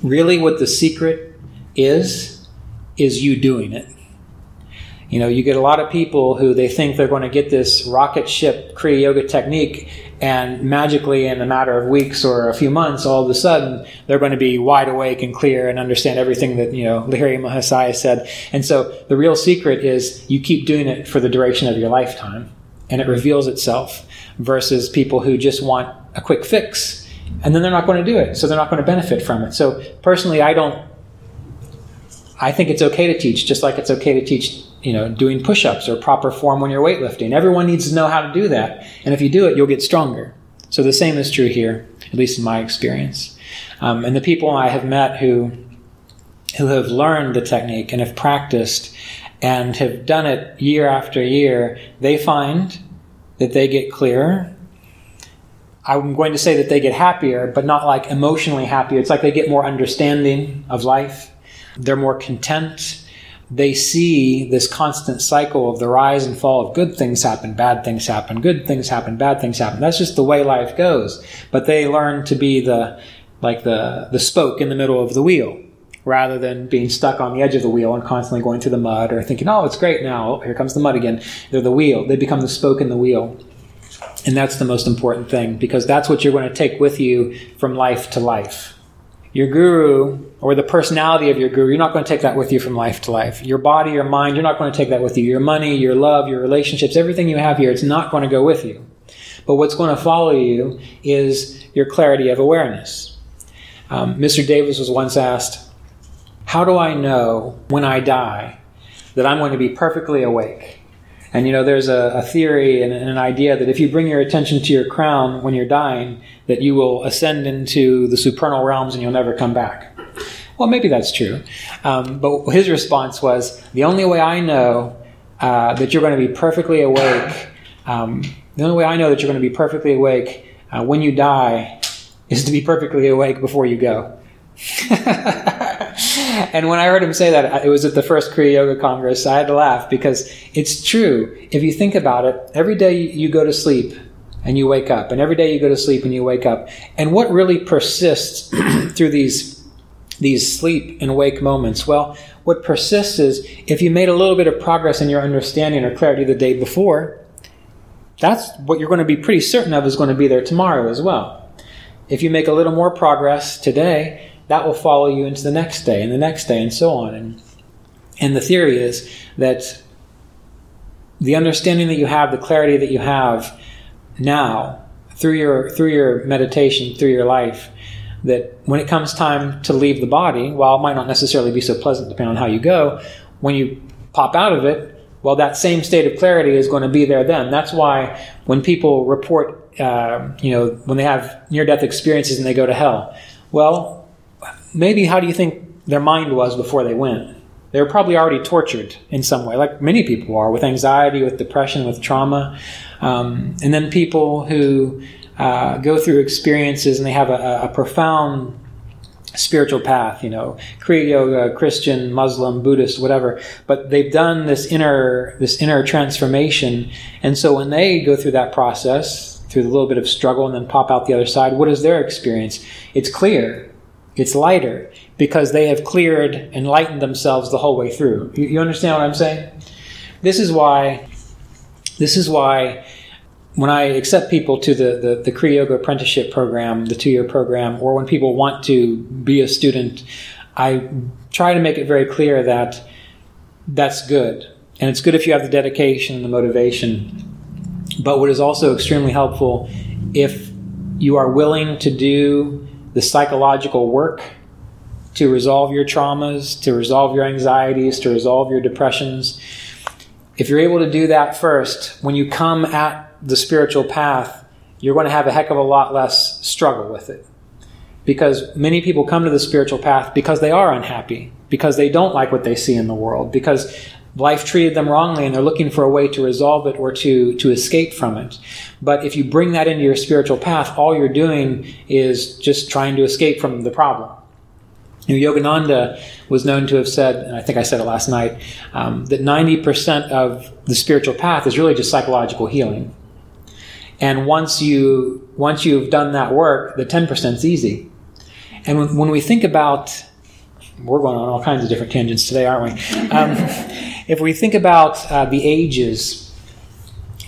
really what the secret is, is you doing it. You know, you get a lot of people who they think they're going to get this rocket ship Kriya Yoga technique, and magically, in a matter of weeks or a few months, all of a sudden, they're going to be wide awake and clear and understand everything that, you know, Lahiri Mahasaya said. And so the real secret is you keep doing it for the duration of your lifetime, and it reveals itself, versus people who just want a quick fix and then they're not going to do it so they're not going to benefit from it. So personally i don't i think it's okay to teach just like it's okay to teach you know doing push-ups or proper form when you're weightlifting. Everyone needs to know how to do that. And if you do it you'll get stronger. So the same is true here at least in my experience. Um, and the people i have met who who have learned the technique and have practiced and have done it year after year they find that they get clearer I'm going to say that they get happier, but not like emotionally happier. It's like they get more understanding of life. They're more content. They see this constant cycle of the rise and fall of good things happen, bad things happen, good things happen, bad things happen. That's just the way life goes. But they learn to be the, like the, the spoke in the middle of the wheel rather than being stuck on the edge of the wheel and constantly going through the mud or thinking, oh, it's great now. Oh, here comes the mud again. They're the wheel. They become the spoke in the wheel. And that's the most important thing because that's what you're going to take with you from life to life. Your guru or the personality of your guru, you're not going to take that with you from life to life. Your body, your mind, you're not going to take that with you. Your money, your love, your relationships, everything you have here, it's not going to go with you. But what's going to follow you is your clarity of awareness. Um, Mr. Davis was once asked, How do I know when I die that I'm going to be perfectly awake? And you know, there's a, a theory and, an idea that if you bring your attention to your crown when you're dying, that you will ascend into the supernal realms and you'll never come back. Well, maybe that's true. Um, but his response was the only way I know uh, that you're going to be perfectly awake, um, the only way I know that you're going to be perfectly awake uh, when you die is to be perfectly awake before you go. and when I heard him say that, it was at the first Kriya Yoga Congress. I had to laugh because it's true. If you think about it, every day you go to sleep and you wake up, and every day you go to sleep and you wake up. And what really persists through these these sleep and wake moments? Well, what persists is if you made a little bit of progress in your understanding or clarity the day before, that's what you're going to be pretty certain of is going to be there tomorrow as well. If you make a little more progress today, that will follow you into the next day and the next day and so on. And, and the theory is that the understanding that you have, the clarity that you have now through your through your meditation, through your life, that when it comes time to leave the body, while it might not necessarily be so pleasant depending on how you go, when you pop out of it, well, that same state of clarity is going to be there then. That's why when people report, uh, you know, when they have near death experiences and they go to hell, well, maybe how do you think their mind was before they went? They were probably already tortured in some way, like many people are, with anxiety, with depression, with trauma. Um, and then people who uh, go through experiences and they have a, a, profound spiritual path, you know, Kriya Yoga, Christian, Muslim, Buddhist, whatever. But they've done this inner this inner transformation, and so when they go through that process, through a little bit of struggle, and then pop out the other side, what is their experience? It's clear, it's lighter because they have cleared and lightened themselves the whole way through. You, you understand what I'm saying? This is why. This is why when I accept people to the, the, the Kriya Yoga apprenticeship program, the two year program, or when people want to be a student, I try to make it very clear that that's good. And it's good if you have the dedication and the motivation. But what is also extremely helpful if you are willing to do the psychological work to resolve your traumas, to resolve your anxieties, to resolve your depressions. If you're able to do that first, when you come at the spiritual path, you're going to have a heck of a lot less struggle with it. Because many people come to the spiritual path because they are unhappy, because they don't like what they see in the world, because life treated them wrongly and they're looking for a way to resolve it or to, to escape from it. But if you bring that into your spiritual path, all you're doing is just trying to escape from the problem. You know, Yogananda was known to have said, and I think I said it last night, um, that 90% of the spiritual path is really just psychological healing. And once you once you've done that work, the ten percent is easy. And when, when, we think about, we're going on all kinds of different tangents today, aren't we? Um, if we think about uh, the ages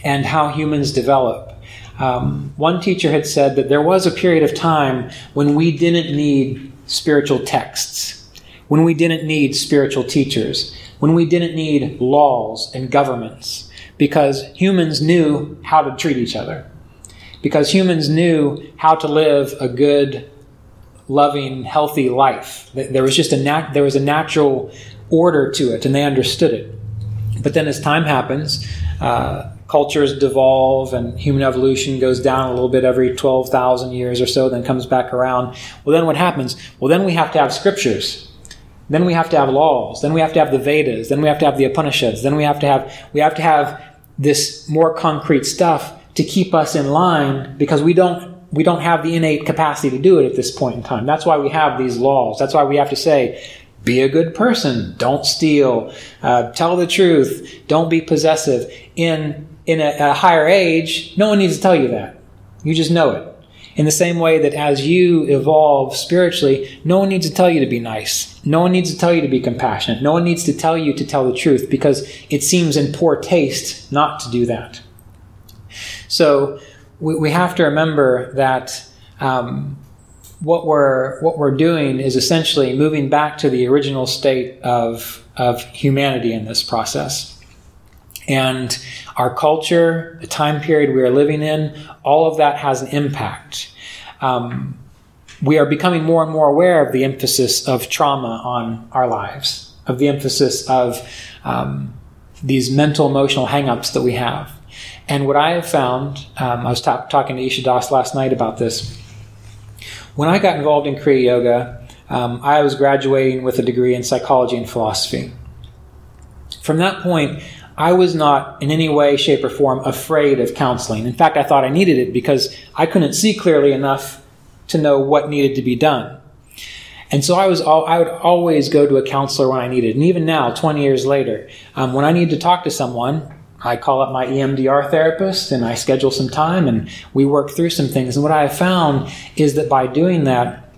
and how humans develop, um, one teacher had said that there was a period of time when we didn't need spiritual texts, when we didn't need spiritual teachers, when we didn't need laws and governments because humans knew how to treat each other. Because humans knew how to live a good, loving, healthy life. There was just a nat- there was a natural order to it, and they understood it. But then, as time happens, uh, cultures devolve, and human evolution goes down a little bit every twelve thousand years or so, then comes back around. Well, then what happens? Well, then we have to have scriptures. Then we have to have laws. Then we have to have the Vedas. Then we have to have the Upanishads. Then we have to have we have to have this more concrete stuff to keep us in line because we don't we don't have the innate capacity to do it at this point in time. That's why we have these laws. That's why we have to say, be a good person, don't steal, uh, tell the truth, don't be possessive. In in a, a higher age, no one needs to tell you that. You just know it. In the same way that as you evolve spiritually, no one needs to tell you to be nice. No one needs to tell you to be compassionate. No one needs to tell you to tell the truth because it seems in poor taste not to do that. So we, we have to remember that um, what we're what we're doing is essentially moving back to the original state of of humanity in this process. And our culture, the time period we are living in, all of that has an impact. Um, we are becoming more and more aware of the emphasis of trauma on our lives, of the emphasis of um, these mental emotional hangups that we have. And what I have found, um, I was ta- talking to Isha Das last night about this. When I got involved in Kriya Yoga, um, I was graduating with a degree in psychology and philosophy. From that point, I was not in any way, shape, or form afraid of counseling. In fact, I thought I needed it because I couldn't see clearly enough to know what needed to be done. And so I was, I would always go to a counselor when I needed. And even now, 20 years later, um, when I need to talk to someone, I call up my EMDR therapist and I schedule some time and we work through some things. And what I have found is that by doing that,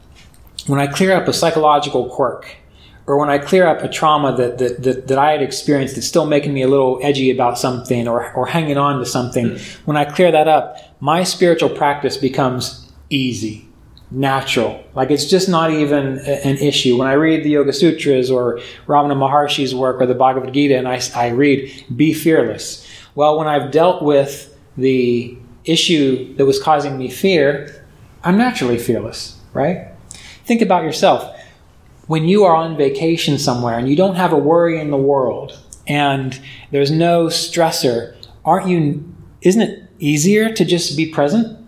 when I clear up a psychological quirk, or when I clear up a trauma that, that, that, that, I had experienced that's still making me a little edgy about something or, or hanging on to something, mm-hmm. when I clear that up, my spiritual practice becomes easy natural. Like it's just not even an issue. When I read the Yoga Sutras or Ramana Maharshi's work or the Bhagavad Gita and I, I read, be fearless. Well, when I've dealt with the issue that was causing me fear, I'm naturally fearless, right? Think about yourself. When you are on vacation somewhere and you don't have a worry in the world and there's no stressor, aren't you, isn't it easier to just be present?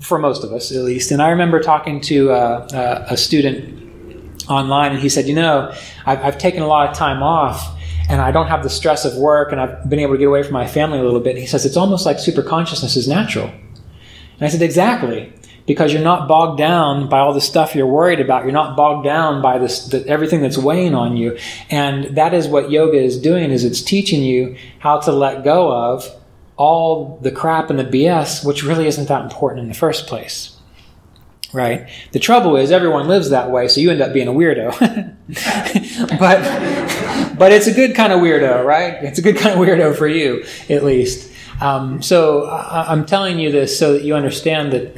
For most of us at least. And I remember talking to uh, uh, a student online, and he said, "You know, I've, I've, taken a lot of time off." And I don't have the stress of work, and I've been able to get away from my family a little bit. And he says, It's almost like super consciousness is natural. And I said, Exactly because you're not bogged down by all the stuff you're worried about. You're not bogged down by this, the, everything that's weighing on you. And that is what yoga is doing is it's teaching you how to let go of all the crap and the BS, which really isn't that important in the first place. Right? The trouble is everyone lives that way, so you end up being a weirdo. but but it's a good kind of weirdo, right? It's a good kind of weirdo for you, at least. Um, so I, I'm telling you this so that you understand that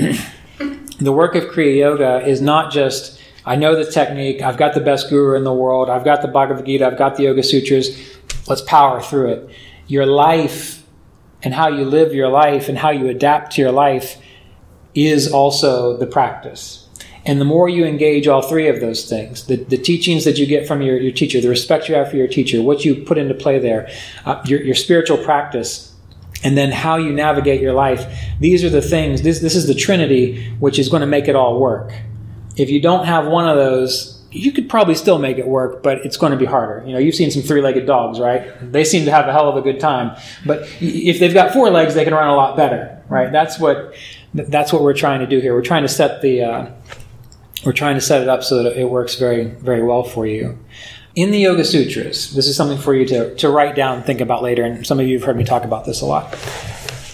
the work of Kriya Yoga is not just I know the technique, I've got the best guru in the world, I've got the Bhagavad Gita, I've got the Yoga Sutras, let's power through it. Your life and how you live your life and how you adapt to your life is also the practice. And the more you engage all three of those things, the, the teachings that you get from your, your teacher, the respect you have for your teacher, what you put into play there, uh, your, your spiritual practice, and then how you navigate your life, these are the things, this, this is the trinity which is going to make it all work. If you don't have one of those, you could probably still make it work, but it's going to be harder. You know, you've seen some three-legged dogs, right? They seem to have a hell of a good time. But if they've got four legs, they can run a lot better, right? That's what that's what we're trying to do here. We're trying to set the uh, we're trying to set it up so that it works very very well for you. In the Yoga Sutras, this is something for you to, to write down and think about later, and some of you have heard me talk about this a lot.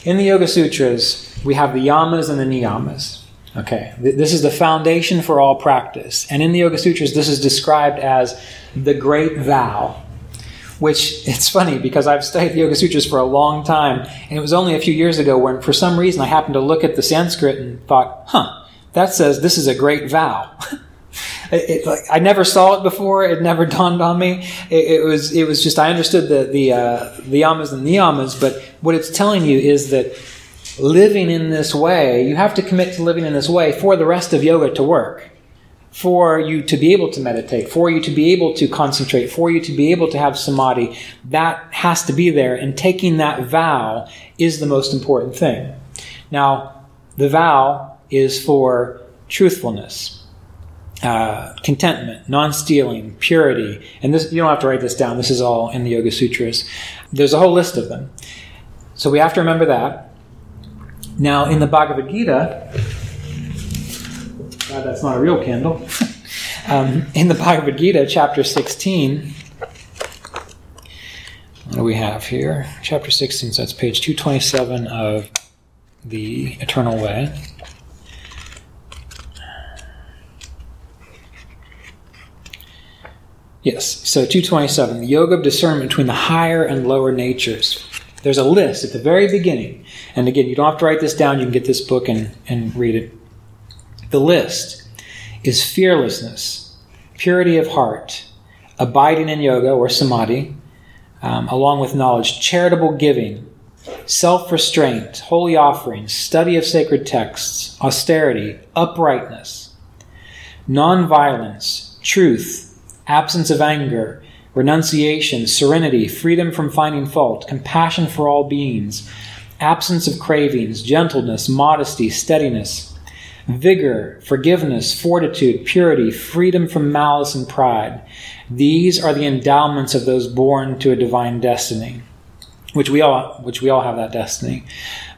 In the Yoga Sutras, we have the yamas and the niyamas. Okay, this is the foundation for all practice. And in the Yoga Sutras, this is described as the great vow, which it's funny because I've studied the Yoga Sutras for a long time, and it was only a few years ago when, for some reason, I happened to look at the Sanskrit and thought, huh, that says this is a great vow. It, like, I never saw it before. It never dawned on me. It, it was it was just I understood the the uh, the yamas and niyamas, but what it's telling you is that living in this way, you have to commit to living in this way for the rest of yoga to work. For you to be able to meditate, for you to be able to concentrate, for you to be able to have samadhi, that has to be there. And taking that vow is the most important thing. Now, the vow is for truthfulness, uh, contentment, non-stealing, purity, and this you don't have to write this down. This is all in the Yoga Sutras. There's a whole list of them, so we have to remember that. Now, in the Bhagavad Gita, God, that's not a real candle. um, in the Bhagavad Gita, chapter 16, what do we have here? Chapter 16, so that's page 227 of the Eternal Way. Yes, so 227, the yoga of discernment between the higher and lower natures. There's a list at the very beginning. And again, you don't have to write this down. You can get this book and, and read it. The list is fearlessness, purity of heart, abiding in yoga or samadhi, um, along with knowledge, charitable giving, self restraint, holy offerings, study of sacred texts, austerity, uprightness, non violence, truth, absence of anger, renunciation, serenity, freedom from finding fault, compassion for all beings, absence of cravings, gentleness, modesty, steadiness, vigor, forgiveness, fortitude, purity, freedom from malice and pride. These are the endowments of those born to a divine destiny, which we all, which we all have that destiny.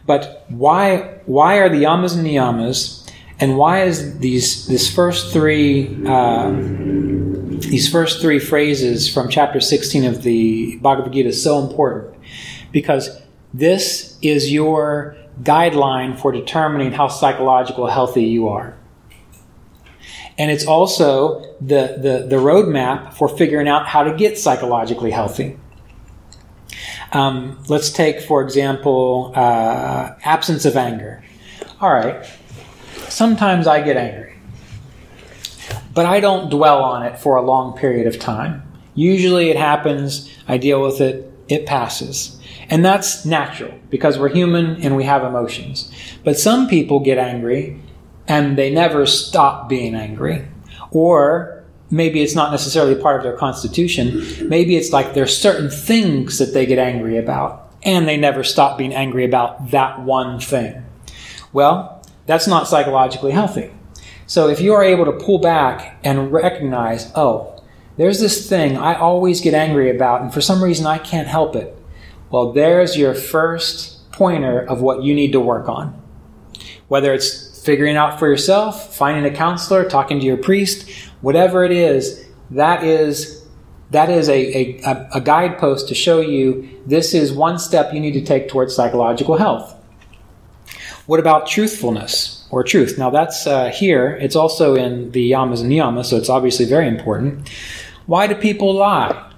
But why, why are the yamas and niyamas, and why is these this first three uh, these first three phrases from chapter 16 of the Bhagavad Gita so important? Because this is your guideline for determining how psychological healthy you are. And it's also the, the, the roadmap for figuring out how to get psychologically healthy. Um, let's take, for example, uh, absence of anger. All right, sometimes I get angry, but I don't dwell on it for a long period of time. Usually it happens, I deal with it, it passes. And that's natural because we're human and we have emotions. But some people get angry and they never stop being angry. Or maybe it's not necessarily part of their constitution. Maybe it's like there's certain things that they get angry about and they never stop being angry about that one thing. Well, that's not psychologically healthy. So if you are able to pull back and recognize, oh, there's this thing I always get angry about, and for some reason I can't help it. Well, there's your first pointer of what you need to work on. Whether it's figuring out for yourself, finding a counselor, talking to your priest, whatever it is, that is that is a, a, a guidepost to show you this is one step you need to take towards psychological health. What about truthfulness or truth? Now that's uh, here. It's also in the yamas and niyamas, so it's obviously very important. Why do people lie?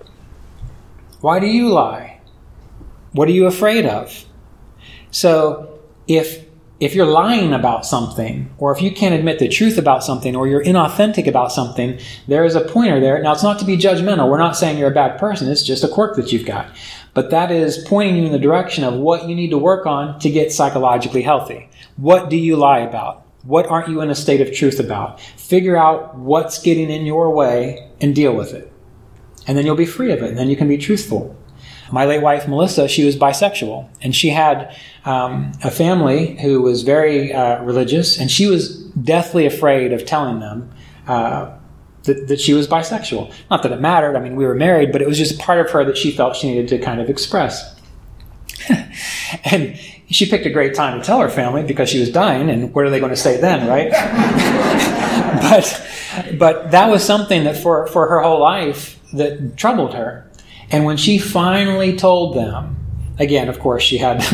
Why do you lie? What are you afraid of? So if if you're lying about something, or if you can't admit the truth about something, or you're inauthentic about something, there is a pointer there. Now, it's not to be judgmental. We're not saying you're a bad person. It's just a quirk that you've got. But that is pointing you in the direction of what you need to work on to get psychologically healthy. What do you lie about? What aren't you in a state of truth about? Figure out what's getting in your way and deal with it. And then you'll be free of it. And then you can be truthful my late wife Melissa, she was bisexual, and she had um, a family who was very uh, religious, and she was deathly afraid of telling them uh, that, that she was bisexual. Not that it mattered. I mean, we were married, but it was just part of her that she felt she needed to kind of express. and she picked a great time to tell her family because she was dying, and what are they going to say then, right? but but that was something that for for her whole life that troubled her and when she finally told them, again, of course, she had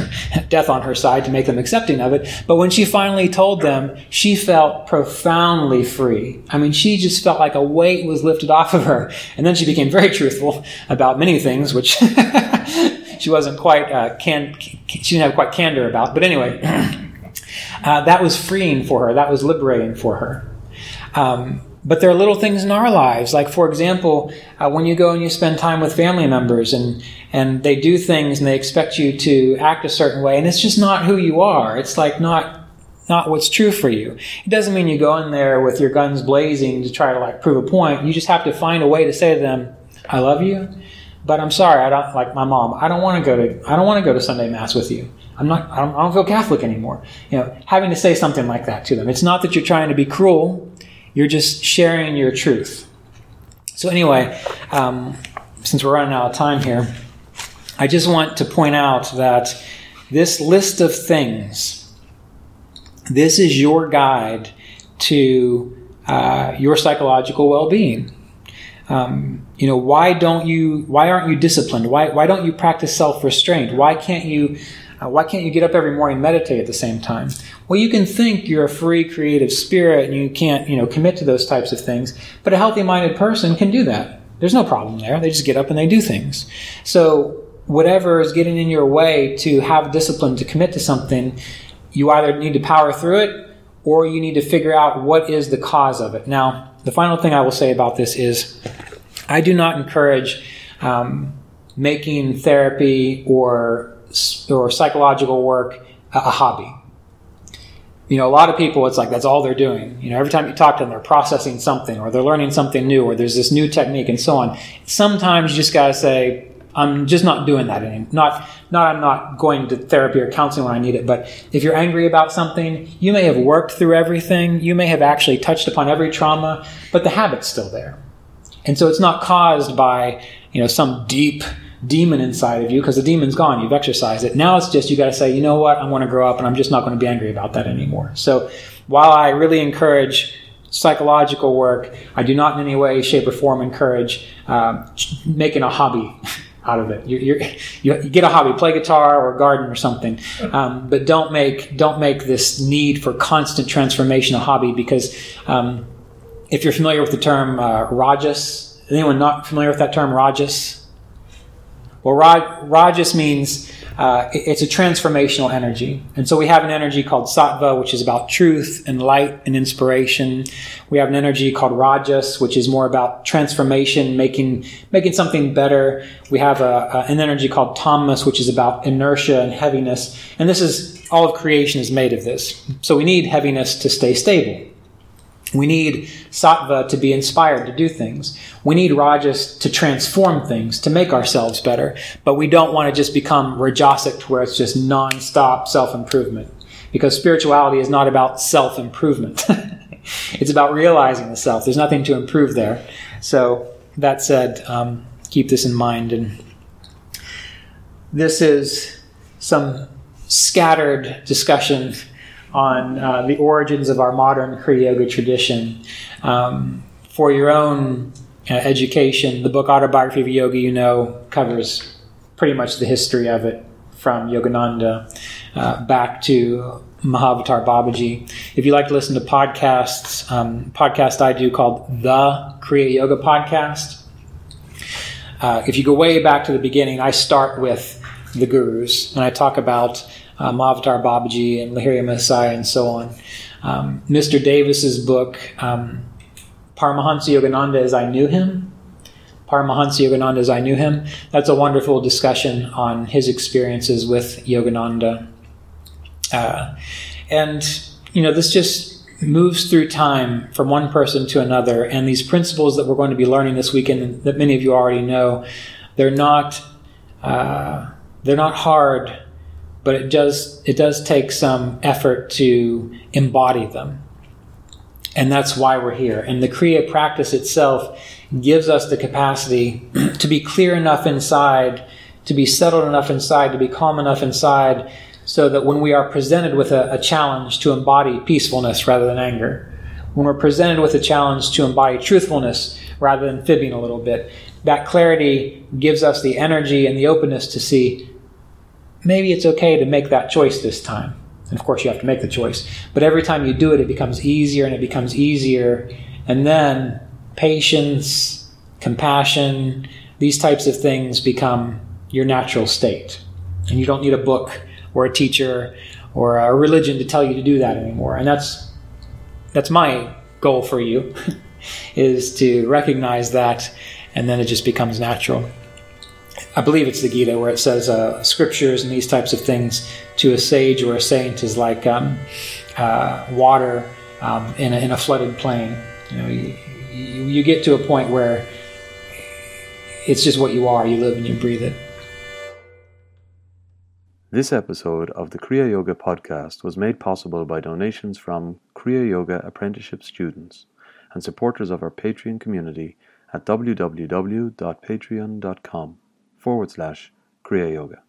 death on her side to make them accepting of it, but when she finally told them, she felt profoundly free. I mean, she just felt like a weight was lifted off of her. And then she became very truthful about many things, which she wasn't quite, uh, can, she didn't have quite candor about. But anyway, uh, that was freeing for her. That was liberating for her. Um, but there are little things in our lives, like for example, uh, when you go and you spend time with family members and and they do things and they expect you to act a certain way, and it's just not who you are. It's like not not what's true for you. It doesn't mean you go in there with your guns blazing to try to like prove a point. You just have to find a way to say to them, "I love you." But I'm sorry, I don't like my mom. I don't want to go to I don't want to go to Sunday mass with you. I'm not I don't, I don't feel Catholic anymore. You know, having to say something like that to them. It's not that you're trying to be cruel. You're just sharing your truth. So, anyway, um, since we're running out of time here, I just want to point out that this list of things, this is your guide to uh, your psychological well-being. Um, you know, why don't you? Why aren't you disciplined? Why why don't you practice self-restraint? Why can't you uh, why can't you get up every morning and meditate at the same time? Well, you can think you're a free, creative spirit and you can't, you know, commit to those types of things, but a healthy-minded person can do that. There's no problem there. They just get up and they do things. So, whatever is getting in your way to have discipline to commit to something, you either need to power through it or you need to figure out what is the cause of it. Now, the final thing I will say about this is I do not encourage um, making therapy or or psychological work a hobby. you know, a lot of people, it's like that's all they're doing. You know, every time you talk to them, they're processing something or they're learning something new or there's this new technique and so on. Sometimes you just got to say, I'm just not doing that anymore. Not, not I'm not going to therapy or counseling when I need it, but if you're angry about something, you may have worked through everything. You may have actually touched upon every trauma, but the habit's still there. And so it's not caused by, you know, some deep demon inside of you because the demon's gone. You've exercised it. Now it's just you got to say, you know what? I want to grow up and I'm just not going to be angry about that anymore. So while I really encourage psychological work, I do not in any way, shape, or form encourage uh, making a hobby. out of it. You, you, you, get a hobby, play guitar or garden or something, um, but don't make don't make this need for constant transformation a hobby because um, if you're familiar with the term uh, rajas, anyone not familiar with that term rajas? Well, Rajas means uh, it's a transformational energy. And so we have an energy called Sattva, which is about truth and light and inspiration. We have an energy called Rajas, which is more about transformation, making, making something better. We have a, a, an energy called Tamas, which is about inertia and heaviness. And this is, all of creation is made of this. So we need heaviness to stay stable. We need sattva to be inspired to do things. We need rajas to transform things, to make ourselves better. But we don't want to just become rajasic to where it's just non-stop self-improvement. Because spirituality is not about self-improvement. it's about realizing the self. There's nothing to improve there. So that said, um, keep this in mind. And this is some scattered discussion on uh, the origins of our modern Kriya Yoga tradition. Um, for your own uh, education, the book Autobiography of Yoga, you know, covers pretty much the history of it from Yogananda uh, back to Mahavatar Babaji. If you like to listen to podcasts, um, podcast I do called the Kriya Yoga Podcast. Uh, if you go way back to the beginning, I start with the gurus and I talk about um, Avatar Babaji and Lahiri Mahasaya and so on. Um, Mr. Davis's book, um, Paramahansa Yogananda as I Knew Him, Paramahansa Yogananda as I Knew Him, that's a wonderful discussion on his experiences with Yogananda. Uh, and, you know, this just moves through time from one person to another. And these principles that we're going to be learning this weekend, that many of you already know, they're not, uh, they're not hard but it does it does take some effort to embody them. And that's why we're here. And the Kriya practice itself gives us the capacity to be clear enough inside, to be settled enough inside, to be calm enough inside, so that when we are presented with a, a challenge to embody peacefulness rather than anger, when we're presented with a challenge to embody truthfulness rather than fibbing a little bit, that clarity gives us the energy and the openness to see maybe it's okay to make that choice this time. And of course, you have to make the choice. But every time you do it, it becomes easier and it becomes easier. And then patience, compassion, these types of things become your natural state. And you don't need a book or a teacher or a religion to tell you to do that anymore. And that's that's my goal for you is to recognize that and then it just becomes natural. I believe it's the Gita where it says uh, scriptures and these types of things to a sage or a saint is like um, uh, water um, in, a, in, a, flooded plain. You know, you, you, you get to a point where it's just what you are. You live and you breathe it. This episode of the Kriya Yoga podcast was made possible by donations from Kriya Yoga apprenticeship students and supporters of our Patreon community at www.patreon.com forward slash Kriya Yoga.